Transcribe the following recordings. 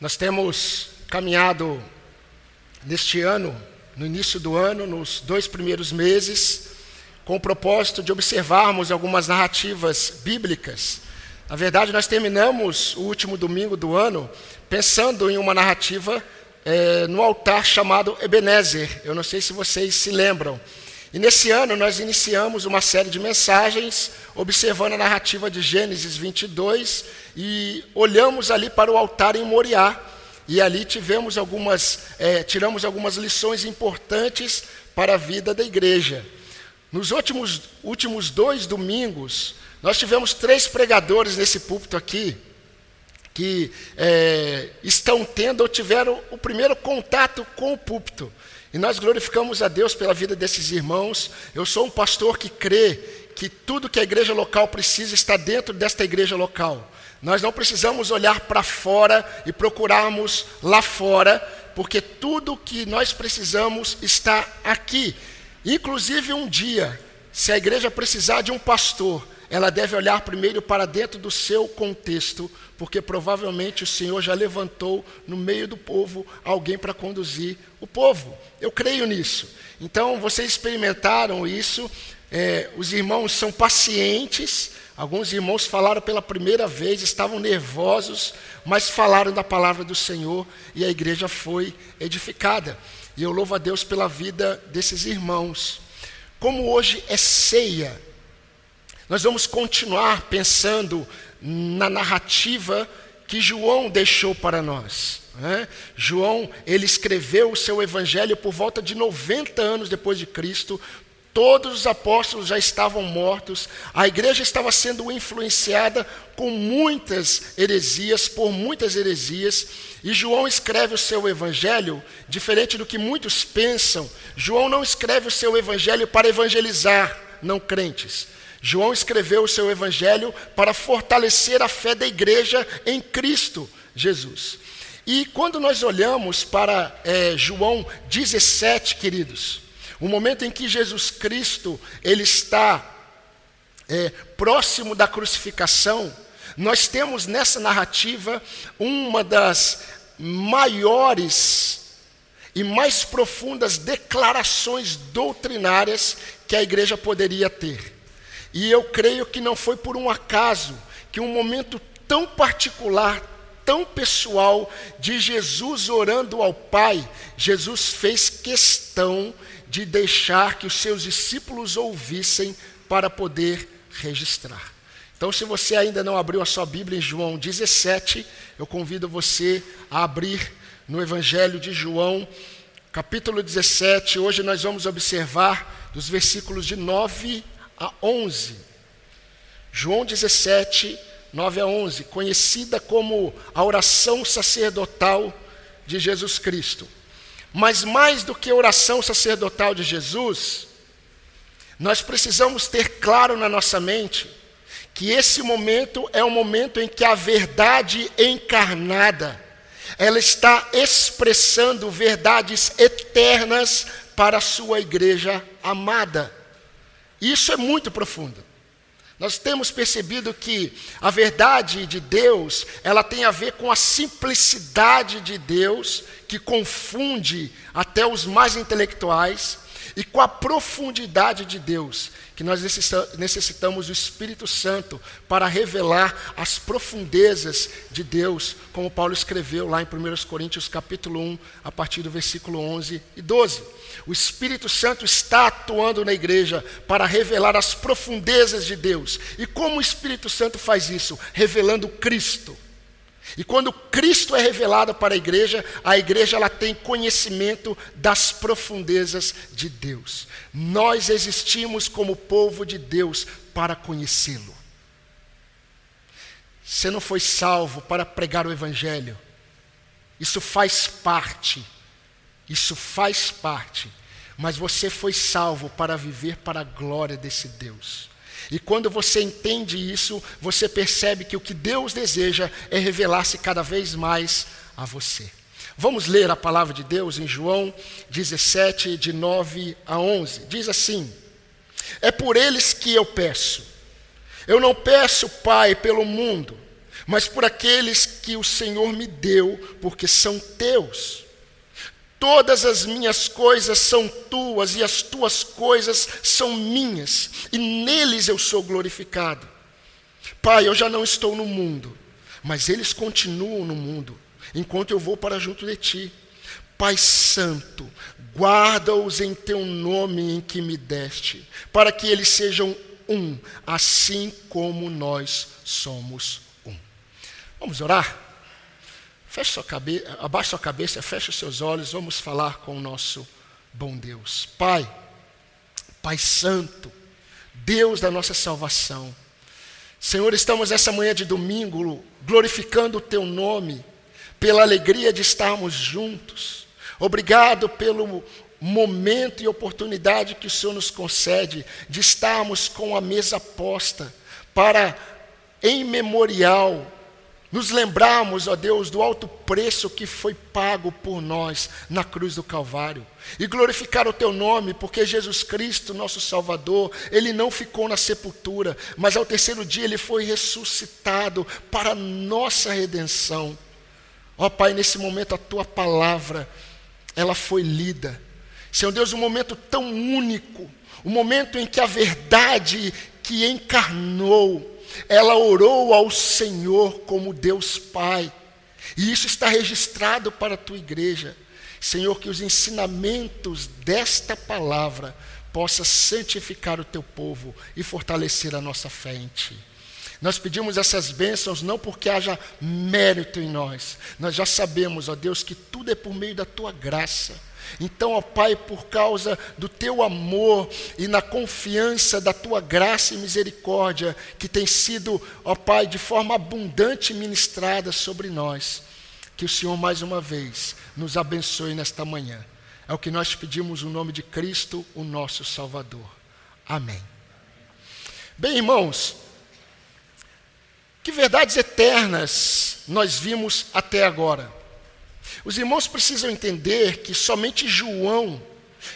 Nós temos caminhado neste ano, no início do ano, nos dois primeiros meses, com o propósito de observarmos algumas narrativas bíblicas. Na verdade, nós terminamos o último domingo do ano pensando em uma narrativa é, no altar chamado Ebenezer. Eu não sei se vocês se lembram. E nesse ano nós iniciamos uma série de mensagens observando a narrativa de Gênesis 22 e olhamos ali para o altar em Moriá e ali tivemos algumas, é, tiramos algumas lições importantes para a vida da igreja. Nos últimos, últimos dois domingos, nós tivemos três pregadores nesse púlpito aqui que é, estão tendo ou tiveram o primeiro contato com o púlpito. E nós glorificamos a Deus pela vida desses irmãos. Eu sou um pastor que crê que tudo que a igreja local precisa está dentro desta igreja local. Nós não precisamos olhar para fora e procurarmos lá fora, porque tudo que nós precisamos está aqui. Inclusive, um dia, se a igreja precisar de um pastor, ela deve olhar primeiro para dentro do seu contexto, porque provavelmente o Senhor já levantou no meio do povo alguém para conduzir o povo. Eu creio nisso. Então, vocês experimentaram isso, é, os irmãos são pacientes, alguns irmãos falaram pela primeira vez, estavam nervosos, mas falaram da palavra do Senhor e a igreja foi edificada. E eu louvo a Deus pela vida desses irmãos. Como hoje é ceia, nós vamos continuar pensando na narrativa que João deixou para nós. Né? João, ele escreveu o seu evangelho por volta de 90 anos depois de Cristo. Todos os apóstolos já estavam mortos, a igreja estava sendo influenciada com muitas heresias, por muitas heresias, e João escreve o seu evangelho, diferente do que muitos pensam, João não escreve o seu evangelho para evangelizar não crentes. João escreveu o seu evangelho para fortalecer a fé da igreja em Cristo Jesus. E quando nós olhamos para é, João 17, queridos, o momento em que Jesus Cristo ele está é, próximo da crucificação, nós temos nessa narrativa uma das maiores e mais profundas declarações doutrinárias que a igreja poderia ter. E eu creio que não foi por um acaso que um momento tão particular, tão pessoal de Jesus orando ao Pai, Jesus fez questão de deixar que os seus discípulos ouvissem para poder registrar. Então, se você ainda não abriu a sua Bíblia em João 17, eu convido você a abrir no Evangelho de João, capítulo 17. Hoje nós vamos observar dos versículos de 9 a 11. João 17, 9 a 11, conhecida como a oração sacerdotal de Jesus Cristo. Mas mais do que a oração sacerdotal de Jesus, nós precisamos ter claro na nossa mente que esse momento é o momento em que a verdade encarnada, ela está expressando verdades eternas para a sua igreja amada. Isso é muito profundo. Nós temos percebido que a verdade de Deus, ela tem a ver com a simplicidade de Deus, que confunde até os mais intelectuais, e com a profundidade de Deus, que nós necessitamos do Espírito Santo para revelar as profundezas de Deus, como Paulo escreveu lá em 1 Coríntios capítulo 1, a partir do versículo 11 e 12. O Espírito Santo está atuando na igreja para revelar as profundezas de Deus. E como o Espírito Santo faz isso? Revelando Cristo. E quando Cristo é revelado para a igreja, a igreja ela tem conhecimento das profundezas de Deus. Nós existimos como povo de Deus para conhecê-lo. Você não foi salvo para pregar o evangelho. Isso faz parte. Isso faz parte. Mas você foi salvo para viver para a glória desse Deus. E quando você entende isso, você percebe que o que Deus deseja é revelar-se cada vez mais a você. Vamos ler a palavra de Deus em João 17, de 9 a 11. Diz assim: É por eles que eu peço. Eu não peço, Pai, pelo mundo, mas por aqueles que o Senhor me deu, porque são teus. Todas as minhas coisas são tuas e as tuas coisas são minhas, e neles eu sou glorificado. Pai, eu já não estou no mundo, mas eles continuam no mundo, enquanto eu vou para junto de ti. Pai Santo, guarda-os em teu nome em que me deste, para que eles sejam um, assim como nós somos um. Vamos orar? Feche sua abaixe sua cabeça, feche os seus olhos, vamos falar com o nosso bom Deus. Pai, Pai Santo, Deus da nossa salvação. Senhor, estamos essa manhã de domingo glorificando o Teu nome, pela alegria de estarmos juntos. Obrigado pelo momento e oportunidade que o Senhor nos concede de estarmos com a mesa posta para, em memorial, nos lembrarmos, ó Deus, do alto preço que foi pago por nós na cruz do Calvário. E glorificar o teu nome, porque Jesus Cristo, nosso Salvador, ele não ficou na sepultura, mas ao terceiro dia ele foi ressuscitado para nossa redenção. Ó Pai, nesse momento a tua palavra, ela foi lida. Senhor Deus, um momento tão único, um momento em que a verdade que encarnou, ela orou ao Senhor como Deus Pai. E isso está registrado para a tua igreja. Senhor, que os ensinamentos desta palavra possa santificar o teu povo e fortalecer a nossa fé em ti. Nós pedimos essas bênçãos não porque haja mérito em nós. Nós já sabemos, ó Deus, que tudo é por meio da tua graça. Então, ó Pai, por causa do teu amor e na confiança da tua graça e misericórdia, que tem sido, ó Pai, de forma abundante ministrada sobre nós, que o Senhor mais uma vez nos abençoe nesta manhã. É o que nós pedimos no nome de Cristo, o nosso Salvador. Amém. Bem, irmãos, que verdades eternas nós vimos até agora? Os irmãos precisam entender que somente João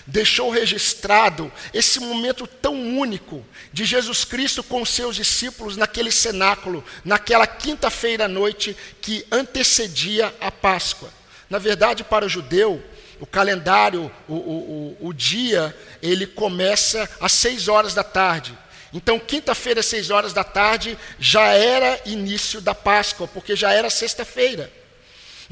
deixou registrado esse momento tão único de Jesus Cristo com seus discípulos naquele cenáculo, naquela quinta-feira à noite que antecedia a Páscoa. Na verdade, para o judeu, o calendário, o, o, o, o dia, ele começa às seis horas da tarde. Então, quinta-feira, às seis horas da tarde, já era início da Páscoa, porque já era sexta-feira.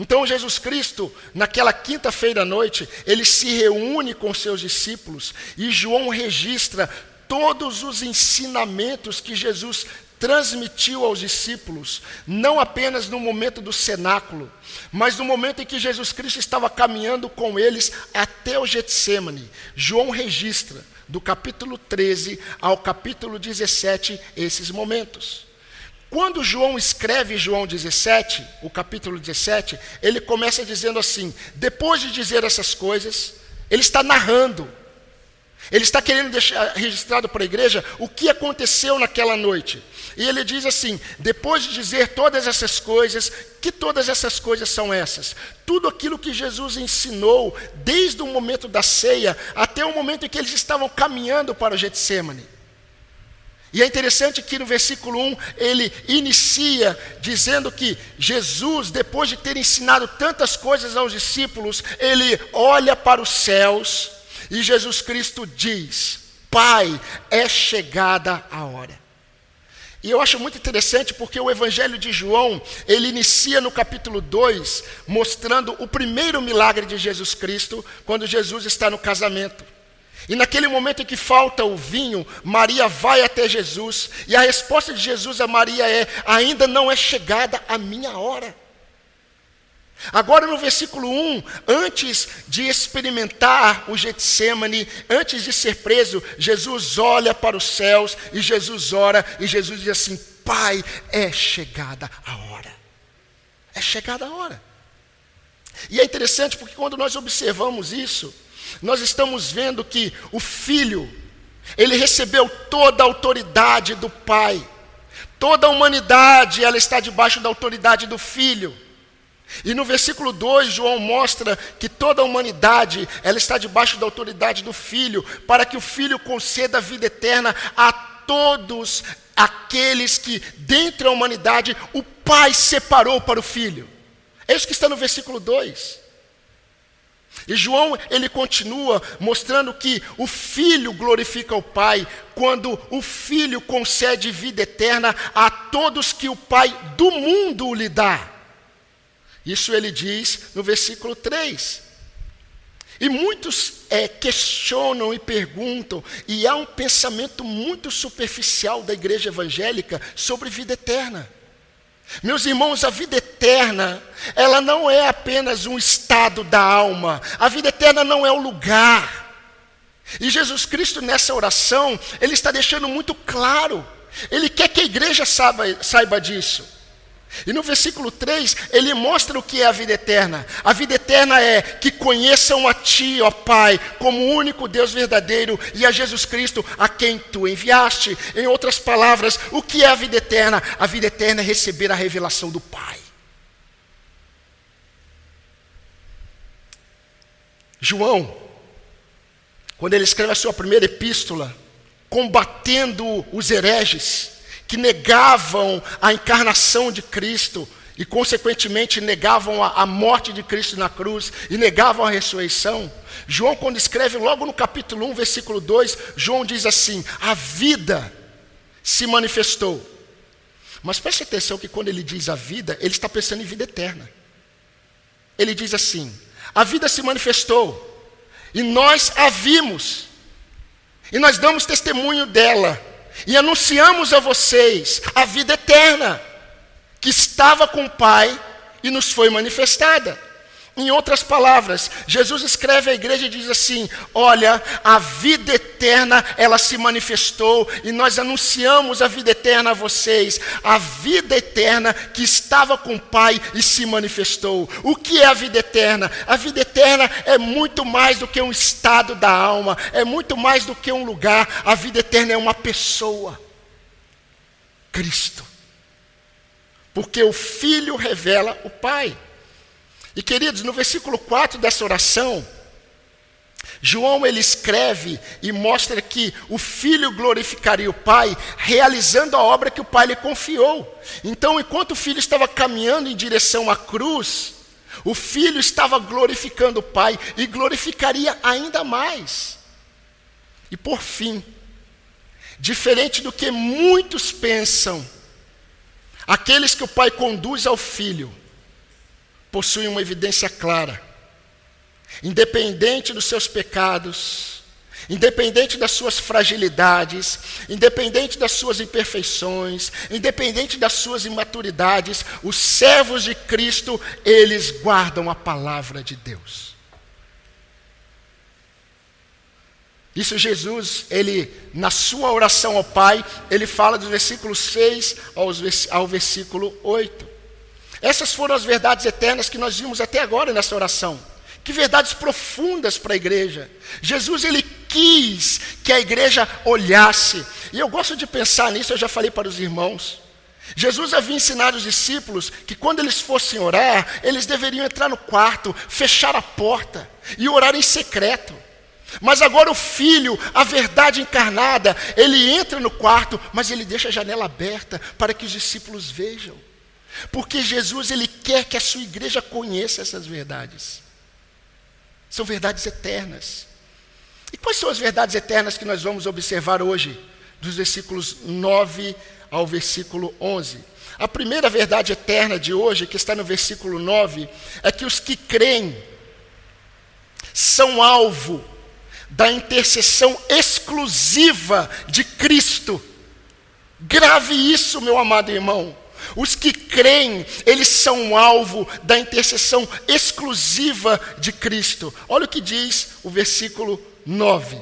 Então Jesus Cristo, naquela quinta-feira à noite, ele se reúne com seus discípulos e João registra todos os ensinamentos que Jesus transmitiu aos discípulos, não apenas no momento do cenáculo, mas no momento em que Jesus Cristo estava caminhando com eles até o Getsemane. João registra do capítulo 13 ao capítulo 17 esses momentos. Quando João escreve João 17, o capítulo 17, ele começa dizendo assim: depois de dizer essas coisas, ele está narrando, ele está querendo deixar registrado para a igreja o que aconteceu naquela noite. E ele diz assim: depois de dizer todas essas coisas, que todas essas coisas são essas? Tudo aquilo que Jesus ensinou, desde o momento da ceia até o momento em que eles estavam caminhando para o Getsemane. E é interessante que no versículo 1 ele inicia dizendo que Jesus, depois de ter ensinado tantas coisas aos discípulos, ele olha para os céus e Jesus Cristo diz: Pai, é chegada a hora. E eu acho muito interessante porque o Evangelho de João, ele inicia no capítulo 2, mostrando o primeiro milagre de Jesus Cristo, quando Jesus está no casamento. E naquele momento em que falta o vinho, Maria vai até Jesus, e a resposta de Jesus a Maria é: ainda não é chegada a minha hora. Agora no versículo 1, antes de experimentar o Getsemane, antes de ser preso, Jesus olha para os céus e Jesus ora e Jesus diz assim: Pai, é chegada a hora. É chegada a hora. E é interessante porque quando nós observamos isso, nós estamos vendo que o filho, ele recebeu toda a autoridade do pai. Toda a humanidade, ela está debaixo da autoridade do filho. E no versículo 2, João mostra que toda a humanidade, ela está debaixo da autoridade do filho, para que o filho conceda a vida eterna a todos aqueles que, dentre a humanidade, o pai separou para o filho. É isso que está no versículo 2. E João, ele continua mostrando que o filho glorifica o pai quando o filho concede vida eterna a todos que o pai do mundo lhe dá. Isso ele diz no versículo 3. E muitos é, questionam e perguntam, e há um pensamento muito superficial da igreja evangélica sobre vida eterna. Meus irmãos, a vida eterna, ela não é apenas um estado da alma, a vida eterna não é o lugar. E Jesus Cristo, nessa oração, ele está deixando muito claro, ele quer que a igreja saiba, saiba disso. E no versículo 3, ele mostra o que é a vida eterna. A vida eterna é que conheçam a Ti, ó Pai, como o único Deus verdadeiro e a Jesus Cristo, a quem Tu enviaste. Em outras palavras, o que é a vida eterna? A vida eterna é receber a revelação do Pai. João, quando ele escreve a sua primeira epístola, combatendo os hereges, que negavam a encarnação de Cristo e, consequentemente, negavam a, a, morte de Cristo na cruz e negavam a ressurreição. João, quando escreve logo no capítulo 1, versículo 2, João diz assim: A vida se manifestou. Mas preste atenção que quando ele diz a vida, ele está pensando em vida eterna. Ele diz assim: A vida se manifestou e nós a vimos, e nós damos testemunho dela e anunciamos a vocês a vida eterna, que estava com o Pai e nos foi manifestada. Em outras palavras, Jesus escreve à igreja e diz assim: Olha, a vida eterna, ela se manifestou e nós anunciamos a vida eterna a vocês. A vida eterna que estava com o Pai e se manifestou. O que é a vida eterna? A vida eterna é muito mais do que um estado da alma, é muito mais do que um lugar. A vida eterna é uma pessoa. Cristo. Porque o Filho revela o Pai. E queridos, no versículo 4 dessa oração, João ele escreve e mostra que o filho glorificaria o pai, realizando a obra que o pai lhe confiou. Então, enquanto o filho estava caminhando em direção à cruz, o filho estava glorificando o pai e glorificaria ainda mais. E por fim, diferente do que muitos pensam, aqueles que o pai conduz ao filho, possuem uma evidência clara. Independente dos seus pecados, independente das suas fragilidades, independente das suas imperfeições, independente das suas imaturidades, os servos de Cristo, eles guardam a palavra de Deus. Isso Jesus, ele, na sua oração ao Pai, ele fala do versículo 6 ao versículo 8. Essas foram as verdades eternas que nós vimos até agora nessa oração. Que verdades profundas para a igreja. Jesus ele quis que a igreja olhasse. E eu gosto de pensar nisso, eu já falei para os irmãos. Jesus havia ensinado os discípulos que quando eles fossem orar, eles deveriam entrar no quarto, fechar a porta e orar em secreto. Mas agora o filho, a verdade encarnada, ele entra no quarto, mas ele deixa a janela aberta para que os discípulos vejam. Porque Jesus ele quer que a sua igreja conheça essas verdades. São verdades eternas. E quais são as verdades eternas que nós vamos observar hoje, dos versículos 9 ao versículo 11? A primeira verdade eterna de hoje, que está no versículo 9, é que os que creem são alvo da intercessão exclusiva de Cristo. Grave isso, meu amado irmão. Os que creem, eles são alvo da intercessão exclusiva de Cristo. Olha o que diz o versículo 9.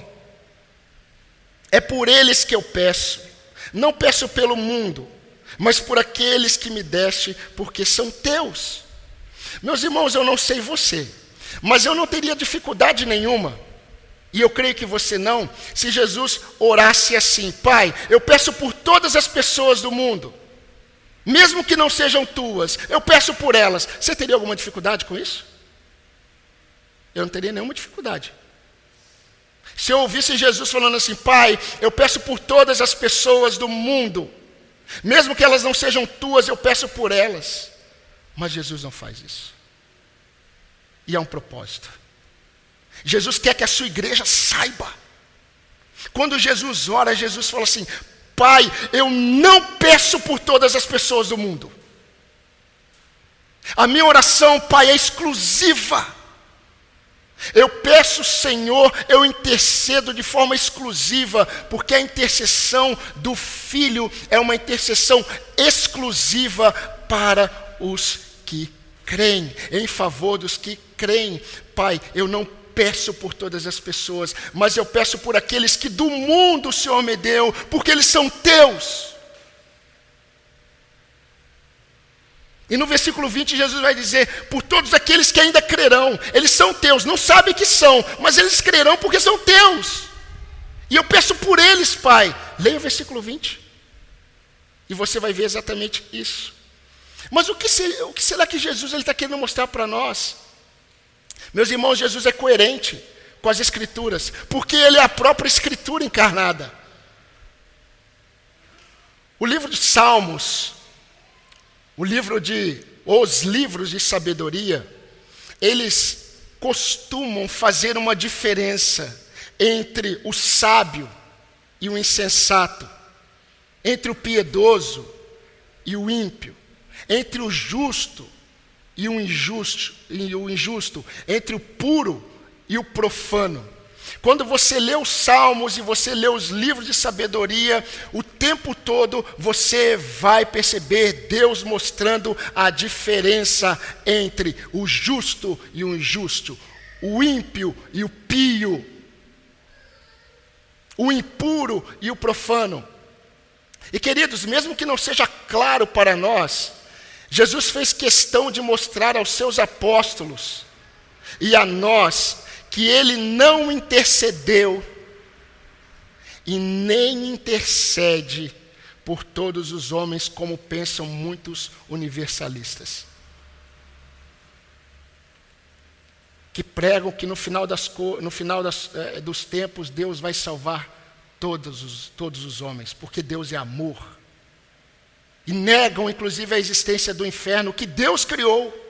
É por eles que eu peço, não peço pelo mundo, mas por aqueles que me deste, porque são teus. Meus irmãos, eu não sei você, mas eu não teria dificuldade nenhuma. E eu creio que você não, se Jesus orasse assim: Pai, eu peço por todas as pessoas do mundo mesmo que não sejam tuas, eu peço por elas. Você teria alguma dificuldade com isso? Eu não teria nenhuma dificuldade. Se eu ouvisse Jesus falando assim, Pai, eu peço por todas as pessoas do mundo, Mesmo que elas não sejam tuas, eu peço por elas. Mas Jesus não faz isso. E há um propósito. Jesus quer que a sua igreja saiba. Quando Jesus ora, Jesus fala assim: Pai, eu não peço por todas as pessoas do mundo. A minha oração, Pai, é exclusiva. Eu peço, Senhor, eu intercedo de forma exclusiva, porque a intercessão do Filho é uma intercessão exclusiva para os que creem, em favor dos que creem. Pai, eu não peço por todas as pessoas, mas eu peço por aqueles que do mundo o Senhor me deu, porque eles são teus. E no versículo 20, Jesus vai dizer: Por todos aqueles que ainda crerão, eles são teus, não sabem que são, mas eles crerão porque são teus. E eu peço por eles, Pai. Leia o versículo 20. E você vai ver exatamente isso. Mas o que, o que será que Jesus está querendo mostrar para nós? Meus irmãos, Jesus é coerente com as Escrituras, porque Ele é a própria Escritura encarnada. O livro de Salmos, o livro de, os livros de sabedoria, eles costumam fazer uma diferença entre o sábio e o insensato, entre o piedoso e o ímpio, entre o justo e o injusto, e o injusto, entre o puro e o profano. Quando você lê os salmos e você lê os livros de sabedoria, o tempo todo você vai perceber Deus mostrando a diferença entre o justo e o injusto, o ímpio e o pio, o impuro e o profano. E queridos, mesmo que não seja claro para nós, Jesus fez questão de mostrar aos seus apóstolos e a nós que ele não intercedeu e nem intercede por todos os homens, como pensam muitos universalistas. Que pregam que no final, das, no final das, eh, dos tempos Deus vai salvar todos os, todos os homens, porque Deus é amor e negam inclusive a existência do inferno que Deus criou.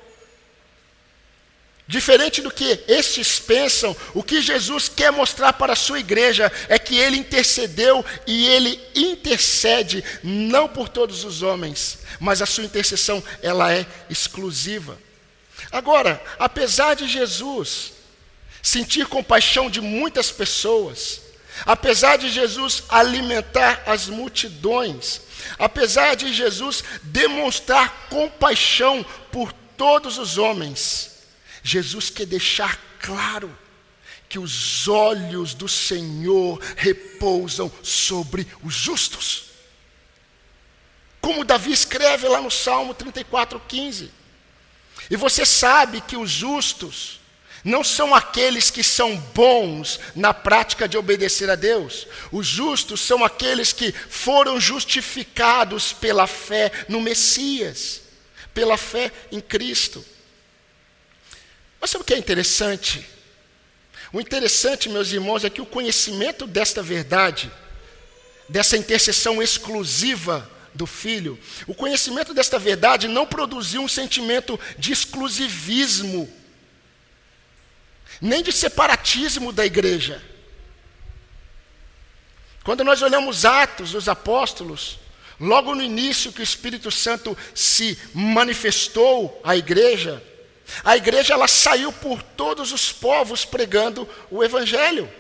Diferente do que estes pensam, o que Jesus quer mostrar para a sua igreja é que ele intercedeu e ele intercede não por todos os homens, mas a sua intercessão ela é exclusiva. Agora, apesar de Jesus sentir compaixão de muitas pessoas, apesar de Jesus alimentar as multidões, Apesar de Jesus demonstrar compaixão por todos os homens, Jesus quer deixar claro que os olhos do Senhor repousam sobre os justos. Como Davi escreve lá no Salmo 34, 15. E você sabe que os justos, não são aqueles que são bons na prática de obedecer a Deus. Os justos são aqueles que foram justificados pela fé no Messias, pela fé em Cristo. Mas sabe o que é interessante? O interessante, meus irmãos, é que o conhecimento desta verdade, dessa intercessão exclusiva do Filho, o conhecimento desta verdade não produziu um sentimento de exclusivismo nem de separatismo da igreja. Quando nós olhamos Atos dos Apóstolos, logo no início que o Espírito Santo se manifestou à igreja, a igreja ela saiu por todos os povos pregando o evangelho.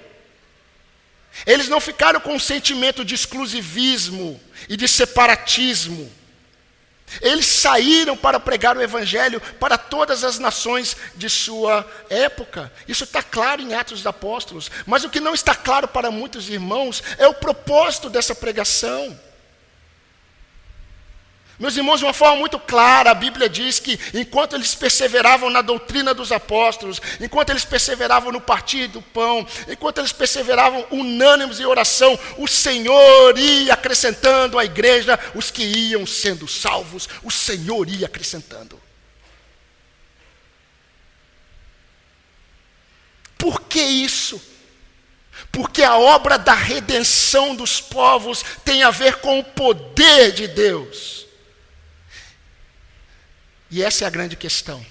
Eles não ficaram com um sentimento de exclusivismo e de separatismo. Eles saíram para pregar o Evangelho para todas as nações de sua época. Isso está claro em Atos dos Apóstolos. Mas o que não está claro para muitos irmãos é o propósito dessa pregação. Meus irmãos, de uma forma muito clara, a Bíblia diz que enquanto eles perseveravam na doutrina dos apóstolos, enquanto eles perseveravam no partir do pão, enquanto eles perseveravam unânimes em oração, o Senhor ia acrescentando à igreja os que iam sendo salvos, o Senhor ia acrescentando. Por que isso? Porque a obra da redenção dos povos tem a ver com o poder de Deus. E essa é a grande questão.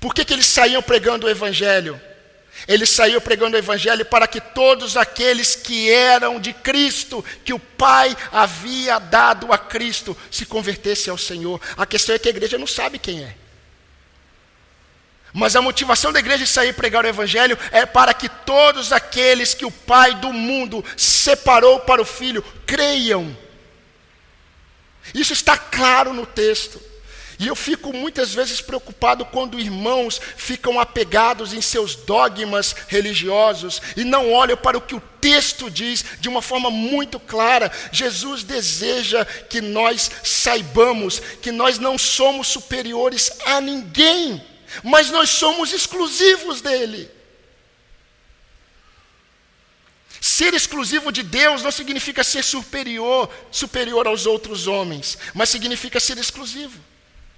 Por que, que eles saíam pregando o Evangelho? Eles saíam pregando o Evangelho para que todos aqueles que eram de Cristo, que o Pai havia dado a Cristo, se convertessem ao Senhor. A questão é que a igreja não sabe quem é. Mas a motivação da igreja de sair pregar o Evangelho é para que todos aqueles que o Pai do mundo separou para o Filho creiam. Isso está claro no texto. E eu fico muitas vezes preocupado quando irmãos ficam apegados em seus dogmas religiosos e não olham para o que o texto diz de uma forma muito clara. Jesus deseja que nós saibamos que nós não somos superiores a ninguém, mas nós somos exclusivos dele. Ser exclusivo de Deus não significa ser superior, superior aos outros homens, mas significa ser exclusivo.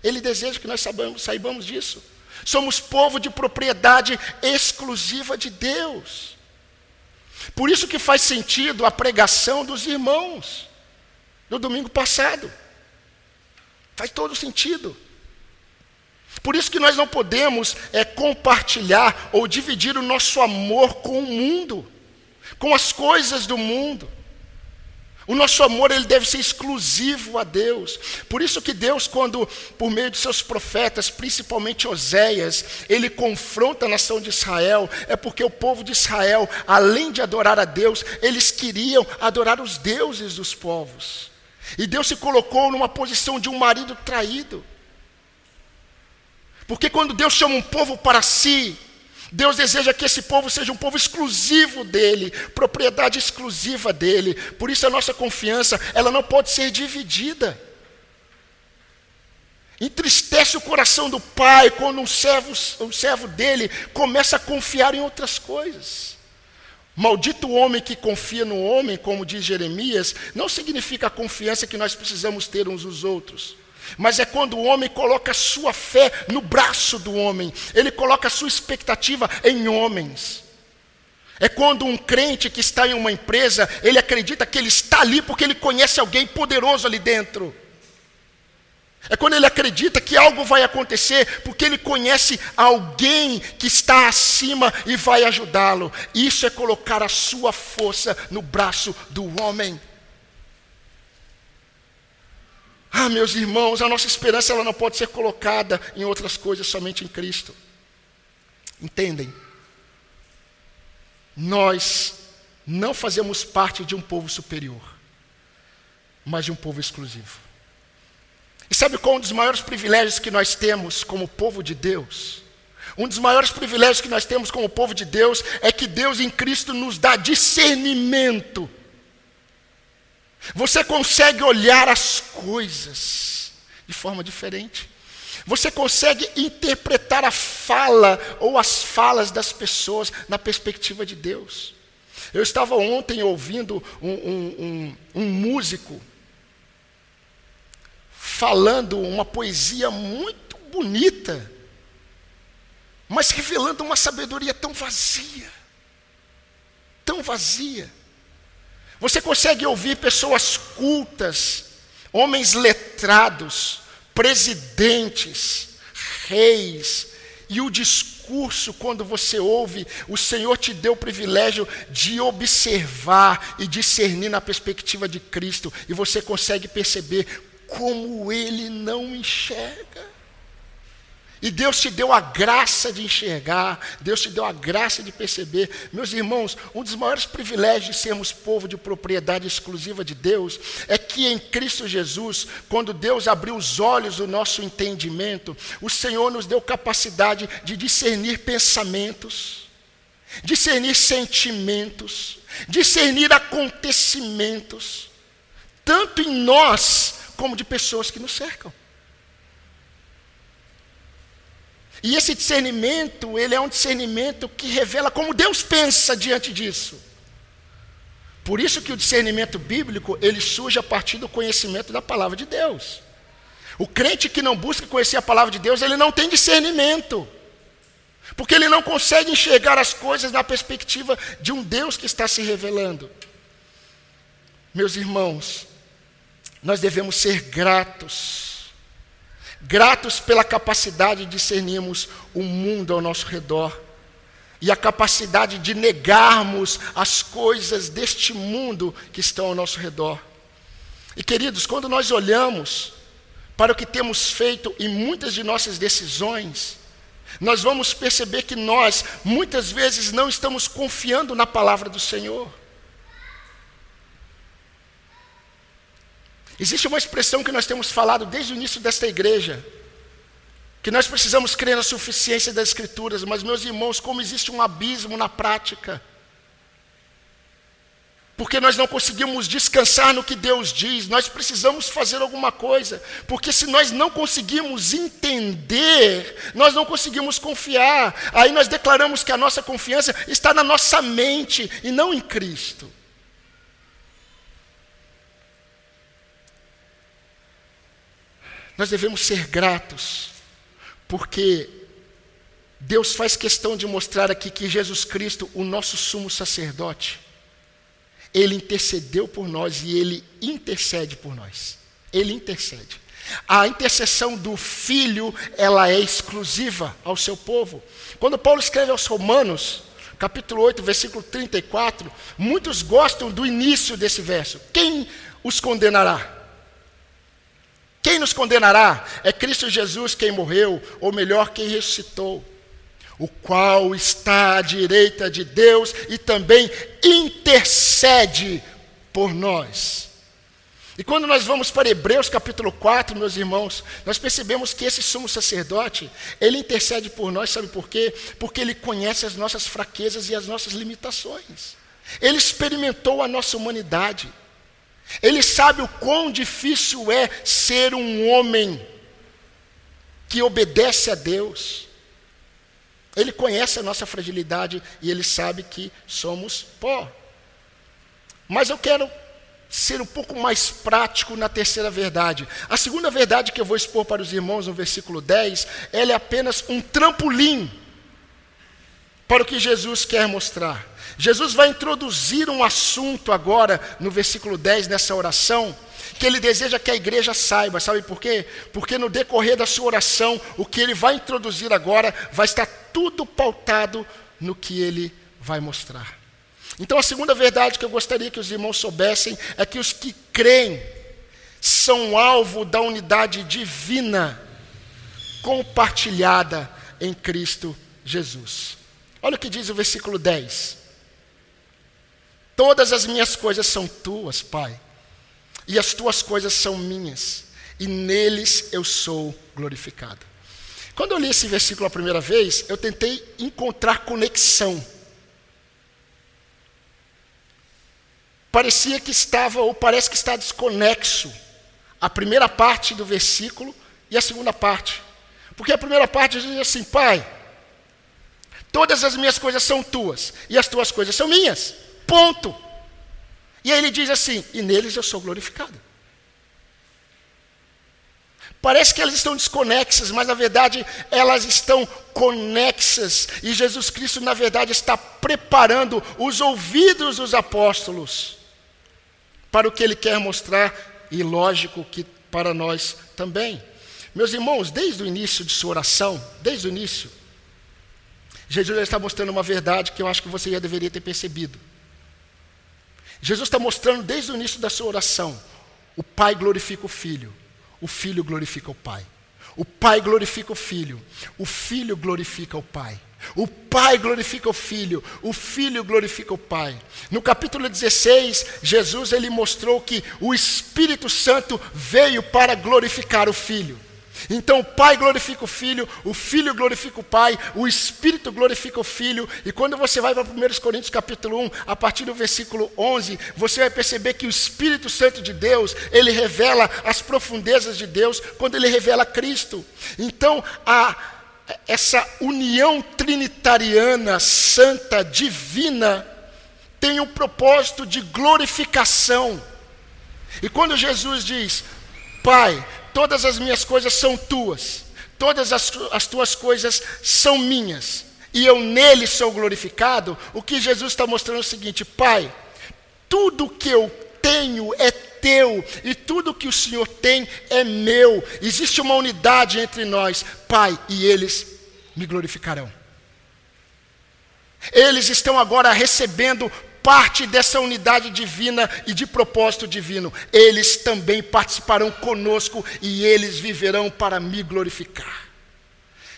Ele deseja que nós saibamos, saibamos disso. Somos povo de propriedade exclusiva de Deus. Por isso que faz sentido a pregação dos irmãos do domingo passado. Faz todo sentido. Por isso que nós não podemos é, compartilhar ou dividir o nosso amor com o mundo, com as coisas do mundo. O nosso amor ele deve ser exclusivo a Deus. Por isso que Deus, quando por meio de seus profetas, principalmente Oséias, ele confronta a nação de Israel, é porque o povo de Israel, além de adorar a Deus, eles queriam adorar os deuses dos povos. E Deus se colocou numa posição de um marido traído. Porque quando Deus chama um povo para si, Deus deseja que esse povo seja um povo exclusivo dele, propriedade exclusiva dele. Por isso a nossa confiança, ela não pode ser dividida. Entristece o coração do pai quando um servo, um servo dele começa a confiar em outras coisas. Maldito o homem que confia no homem, como diz Jeremias, não significa a confiança que nós precisamos ter uns nos outros. Mas é quando o homem coloca sua fé no braço do homem, ele coloca sua expectativa em homens. É quando um crente que está em uma empresa, ele acredita que ele está ali porque ele conhece alguém poderoso ali dentro. É quando ele acredita que algo vai acontecer porque ele conhece alguém que está acima e vai ajudá-lo. Isso é colocar a sua força no braço do homem. Ah, meus irmãos, a nossa esperança ela não pode ser colocada em outras coisas, somente em Cristo. Entendem? Nós não fazemos parte de um povo superior, mas de um povo exclusivo. E sabe qual é um dos maiores privilégios que nós temos como povo de Deus? Um dos maiores privilégios que nós temos como povo de Deus é que Deus em Cristo nos dá discernimento você consegue olhar as coisas de forma diferente. Você consegue interpretar a fala ou as falas das pessoas na perspectiva de Deus. Eu estava ontem ouvindo um, um, um, um músico falando uma poesia muito bonita, mas revelando uma sabedoria tão vazia, tão vazia. Você consegue ouvir pessoas cultas, homens letrados, presidentes, reis, e o discurso, quando você ouve, o Senhor te deu o privilégio de observar e discernir na perspectiva de Cristo, e você consegue perceber como ele não enxerga. E Deus te deu a graça de enxergar, Deus te deu a graça de perceber. Meus irmãos, um dos maiores privilégios de sermos povo de propriedade exclusiva de Deus é que em Cristo Jesus, quando Deus abriu os olhos do nosso entendimento, o Senhor nos deu capacidade de discernir pensamentos, discernir sentimentos, discernir acontecimentos, tanto em nós como de pessoas que nos cercam. E esse discernimento, ele é um discernimento que revela como Deus pensa diante disso. Por isso que o discernimento bíblico, ele surge a partir do conhecimento da palavra de Deus. O crente que não busca conhecer a palavra de Deus, ele não tem discernimento. Porque ele não consegue enxergar as coisas na perspectiva de um Deus que está se revelando. Meus irmãos, nós devemos ser gratos, gratos pela capacidade de discernirmos o mundo ao nosso redor e a capacidade de negarmos as coisas deste mundo que estão ao nosso redor. E queridos, quando nós olhamos para o que temos feito em muitas de nossas decisões, nós vamos perceber que nós, muitas vezes, não estamos confiando na palavra do Senhor. Existe uma expressão que nós temos falado desde o início desta igreja, que nós precisamos crer na suficiência das Escrituras, mas, meus irmãos, como existe um abismo na prática, porque nós não conseguimos descansar no que Deus diz, nós precisamos fazer alguma coisa, porque se nós não conseguimos entender, nós não conseguimos confiar, aí nós declaramos que a nossa confiança está na nossa mente e não em Cristo. Nós devemos ser gratos, porque Deus faz questão de mostrar aqui que Jesus Cristo, o nosso sumo sacerdote, ele intercedeu por nós e ele intercede por nós. Ele intercede. A intercessão do filho, ela é exclusiva ao seu povo. Quando Paulo escreve aos Romanos, capítulo 8, versículo 34, muitos gostam do início desse verso. Quem os condenará? Quem nos condenará? É Cristo Jesus quem morreu, ou melhor, quem ressuscitou, o qual está à direita de Deus e também intercede por nós. E quando nós vamos para Hebreus capítulo 4, meus irmãos, nós percebemos que esse sumo sacerdote, ele intercede por nós, sabe por quê? Porque ele conhece as nossas fraquezas e as nossas limitações. Ele experimentou a nossa humanidade. Ele sabe o quão difícil é ser um homem que obedece a Deus. Ele conhece a nossa fragilidade e ele sabe que somos pó. Mas eu quero ser um pouco mais prático na terceira verdade. A segunda verdade que eu vou expor para os irmãos no versículo 10, ela é apenas um trampolim para o que Jesus quer mostrar. Jesus vai introduzir um assunto agora no versículo 10 nessa oração, que ele deseja que a igreja saiba, sabe por quê? Porque no decorrer da sua oração, o que ele vai introduzir agora vai estar tudo pautado no que ele vai mostrar. Então, a segunda verdade que eu gostaria que os irmãos soubessem é que os que creem são alvo da unidade divina compartilhada em Cristo Jesus. Olha o que diz o versículo 10. Todas as minhas coisas são tuas, Pai, e as tuas coisas são minhas, e neles eu sou glorificado. Quando eu li esse versículo a primeira vez, eu tentei encontrar conexão. Parecia que estava, ou parece que está desconexo, a primeira parte do versículo e a segunda parte. Porque a primeira parte diz assim: Pai, todas as minhas coisas são tuas, e as tuas coisas são minhas. Ponto. E aí ele diz assim: e neles eu sou glorificado. Parece que elas estão desconexas, mas na verdade elas estão conexas. E Jesus Cristo, na verdade, está preparando os ouvidos dos apóstolos para o que ele quer mostrar, e lógico que para nós também. Meus irmãos, desde o início de sua oração, desde o início, Jesus está mostrando uma verdade que eu acho que você já deveria ter percebido. Jesus está mostrando desde o início da sua oração: o Pai glorifica o Filho, o Filho glorifica o Pai. O Pai glorifica o Filho, o Filho glorifica o Pai. O Pai glorifica o Filho, o Filho glorifica o Pai. No capítulo 16, Jesus ele mostrou que o Espírito Santo veio para glorificar o Filho. Então o Pai glorifica o Filho, o Filho glorifica o Pai, o Espírito glorifica o Filho, e quando você vai para 1 Coríntios capítulo 1, a partir do versículo 11, você vai perceber que o Espírito Santo de Deus, ele revela as profundezas de Deus quando ele revela Cristo. Então, a, essa união trinitariana, santa, divina, tem um propósito de glorificação. E quando Jesus diz, Pai, todas as minhas coisas são tuas, todas as, as tuas coisas são minhas. e eu nele sou glorificado, o que Jesus está mostrando é o seguinte: Pai, tudo que eu tenho é teu, e tudo que o Senhor tem é meu. Existe uma unidade entre nós, Pai, e eles me glorificarão. Eles estão agora recebendo parte dessa unidade divina e de propósito divino. Eles também participarão conosco e eles viverão para me glorificar.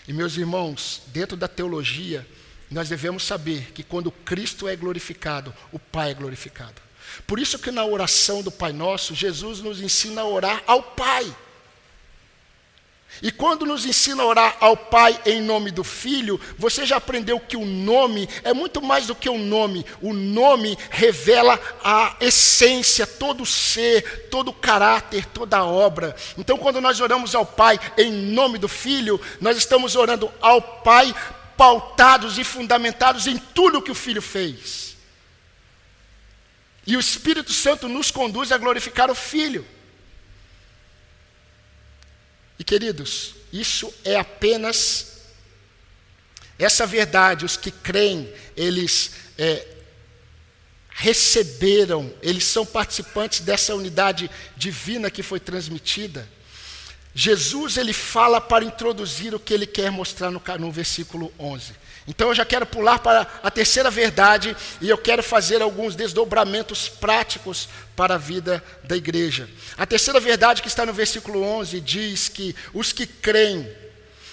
E meus irmãos, dentro da teologia, nós devemos saber que quando Cristo é glorificado, o Pai é glorificado. Por isso que na oração do Pai Nosso, Jesus nos ensina a orar ao Pai. E quando nos ensina a orar ao Pai em nome do Filho, você já aprendeu que o nome é muito mais do que um nome. O nome revela a essência, todo o ser, todo o caráter, toda a obra. Então, quando nós oramos ao Pai em nome do Filho, nós estamos orando ao Pai pautados e fundamentados em tudo que o Filho fez. E o Espírito Santo nos conduz a glorificar o Filho. E queridos, isso é apenas essa verdade. Os que creem, eles é, receberam, eles são participantes dessa unidade divina que foi transmitida. Jesus ele fala para introduzir o que ele quer mostrar no, no versículo 11. Então eu já quero pular para a terceira verdade e eu quero fazer alguns desdobramentos práticos para a vida da igreja. A terceira verdade que está no versículo 11 diz que os que creem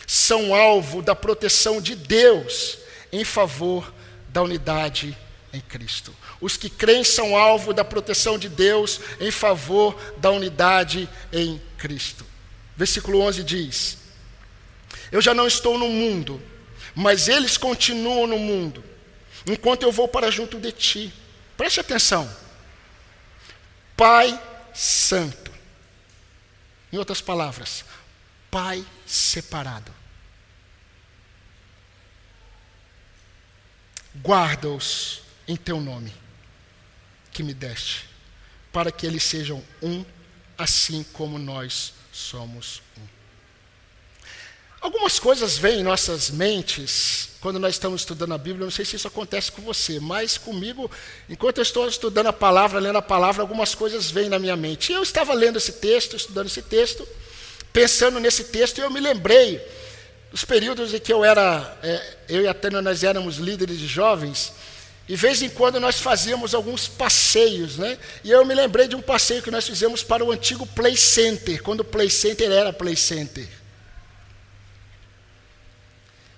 são alvo da proteção de Deus em favor da unidade em Cristo. Os que creem são alvo da proteção de Deus em favor da unidade em Cristo. Versículo 11 diz: Eu já não estou no mundo mas eles continuam no mundo, enquanto eu vou para junto de ti. Preste atenção. Pai Santo. Em outras palavras, Pai separado. Guarda-os em teu nome, que me deste, para que eles sejam um, assim como nós somos um. Algumas coisas vêm em nossas mentes quando nós estamos estudando a Bíblia. Não sei se isso acontece com você, mas comigo, enquanto eu estou estudando a palavra, lendo a palavra, algumas coisas vêm na minha mente. E eu estava lendo esse texto, estudando esse texto, pensando nesse texto, e eu me lembrei dos períodos em que eu era, é, eu e a Tânia, nós éramos líderes de jovens. E de vez em quando nós fazíamos alguns passeios, né? E eu me lembrei de um passeio que nós fizemos para o antigo Play Center, quando o Play Center era Play Center.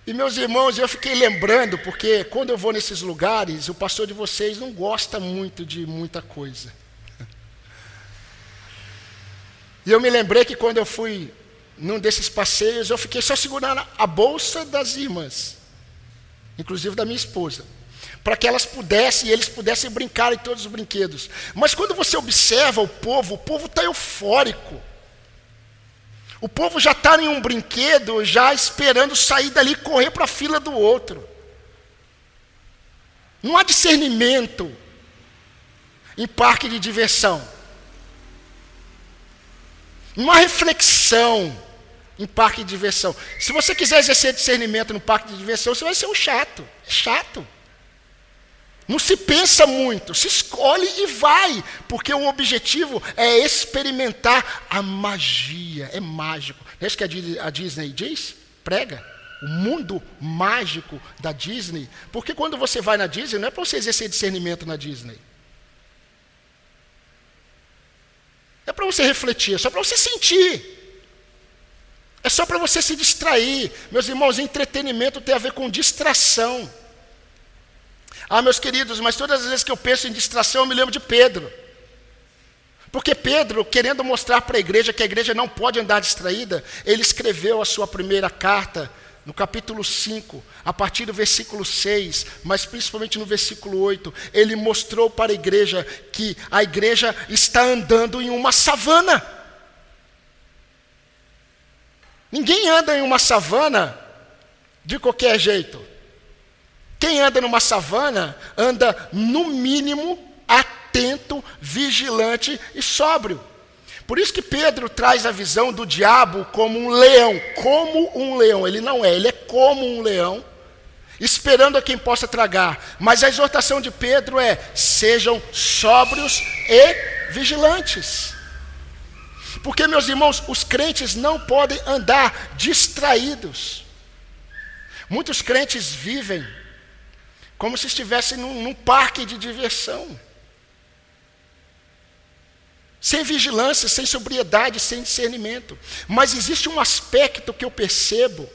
E meus irmãos, eu fiquei lembrando, porque quando eu vou nesses lugares, o pastor de vocês não gosta muito de muita coisa. E eu me lembrei que quando eu fui num desses passeios, eu fiquei só segurando a bolsa das irmãs, inclusive da minha esposa, para que elas pudessem e eles pudessem brincar em todos os brinquedos. Mas quando você observa o povo, o povo está eufórico. O povo já está em um brinquedo, já esperando sair dali e correr para a fila do outro. Não há discernimento em parque de diversão. Não há reflexão em parque de diversão. Se você quiser exercer discernimento no parque de diversão, você vai ser um chato. Chato. Não se pensa muito, se escolhe e vai, porque o objetivo é experimentar a magia, é mágico. É isso que a Disney diz? Prega. O mundo mágico da Disney. Porque quando você vai na Disney, não é para você exercer discernimento na Disney. É para você refletir, é só para você sentir. É só para você se distrair. Meus irmãos, entretenimento tem a ver com distração. Ah, meus queridos, mas todas as vezes que eu penso em distração, eu me lembro de Pedro. Porque Pedro, querendo mostrar para a igreja que a igreja não pode andar distraída, ele escreveu a sua primeira carta no capítulo 5, a partir do versículo 6, mas principalmente no versículo 8, ele mostrou para a igreja que a igreja está andando em uma savana. Ninguém anda em uma savana de qualquer jeito. Quem anda numa savana anda, no mínimo, atento, vigilante e sóbrio. Por isso que Pedro traz a visão do diabo como um leão, como um leão. Ele não é, ele é como um leão. esperando a quem possa tragar. Mas a exortação de Pedro é: sejam sóbrios e vigilantes. Porque, meus irmãos, os crentes não podem andar distraídos. Muitos crentes vivem como se estivessem num, num parque de diversão. Sem vigilância, sem sobriedade, sem discernimento. Mas existe um aspecto que eu percebo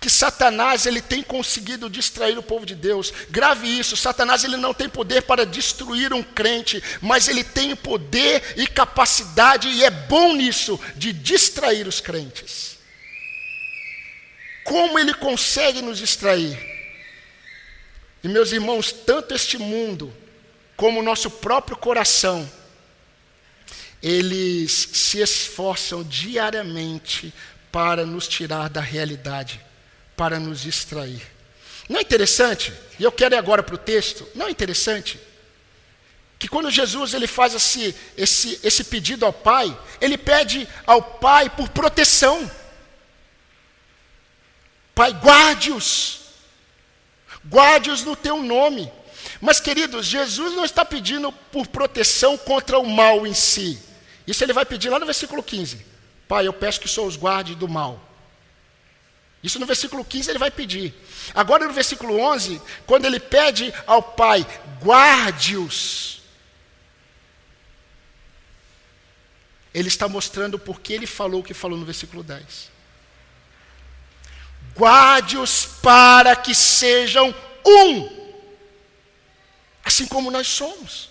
que Satanás ele tem conseguido distrair o povo de Deus. Grave isso, Satanás ele não tem poder para destruir um crente, mas ele tem poder e capacidade e é bom nisso de distrair os crentes. Como ele consegue nos distrair? E meus irmãos, tanto este mundo como o nosso próprio coração, eles se esforçam diariamente para nos tirar da realidade, para nos distrair. Não é interessante? E eu quero ir agora para o texto. Não é interessante? Que quando Jesus ele faz esse, esse, esse pedido ao Pai, ele pede ao Pai por proteção. Pai, guarde-os. Guarde-os no teu nome. Mas, queridos, Jesus não está pedindo por proteção contra o mal em si. Isso ele vai pedir lá no versículo 15. Pai, eu peço que o Senhor os guarde do mal. Isso no versículo 15 ele vai pedir. Agora no versículo 11, quando ele pede ao Pai, guarde-os. Ele está mostrando porque ele falou o que falou no versículo 10 guarde-os para que sejam um, assim como nós somos.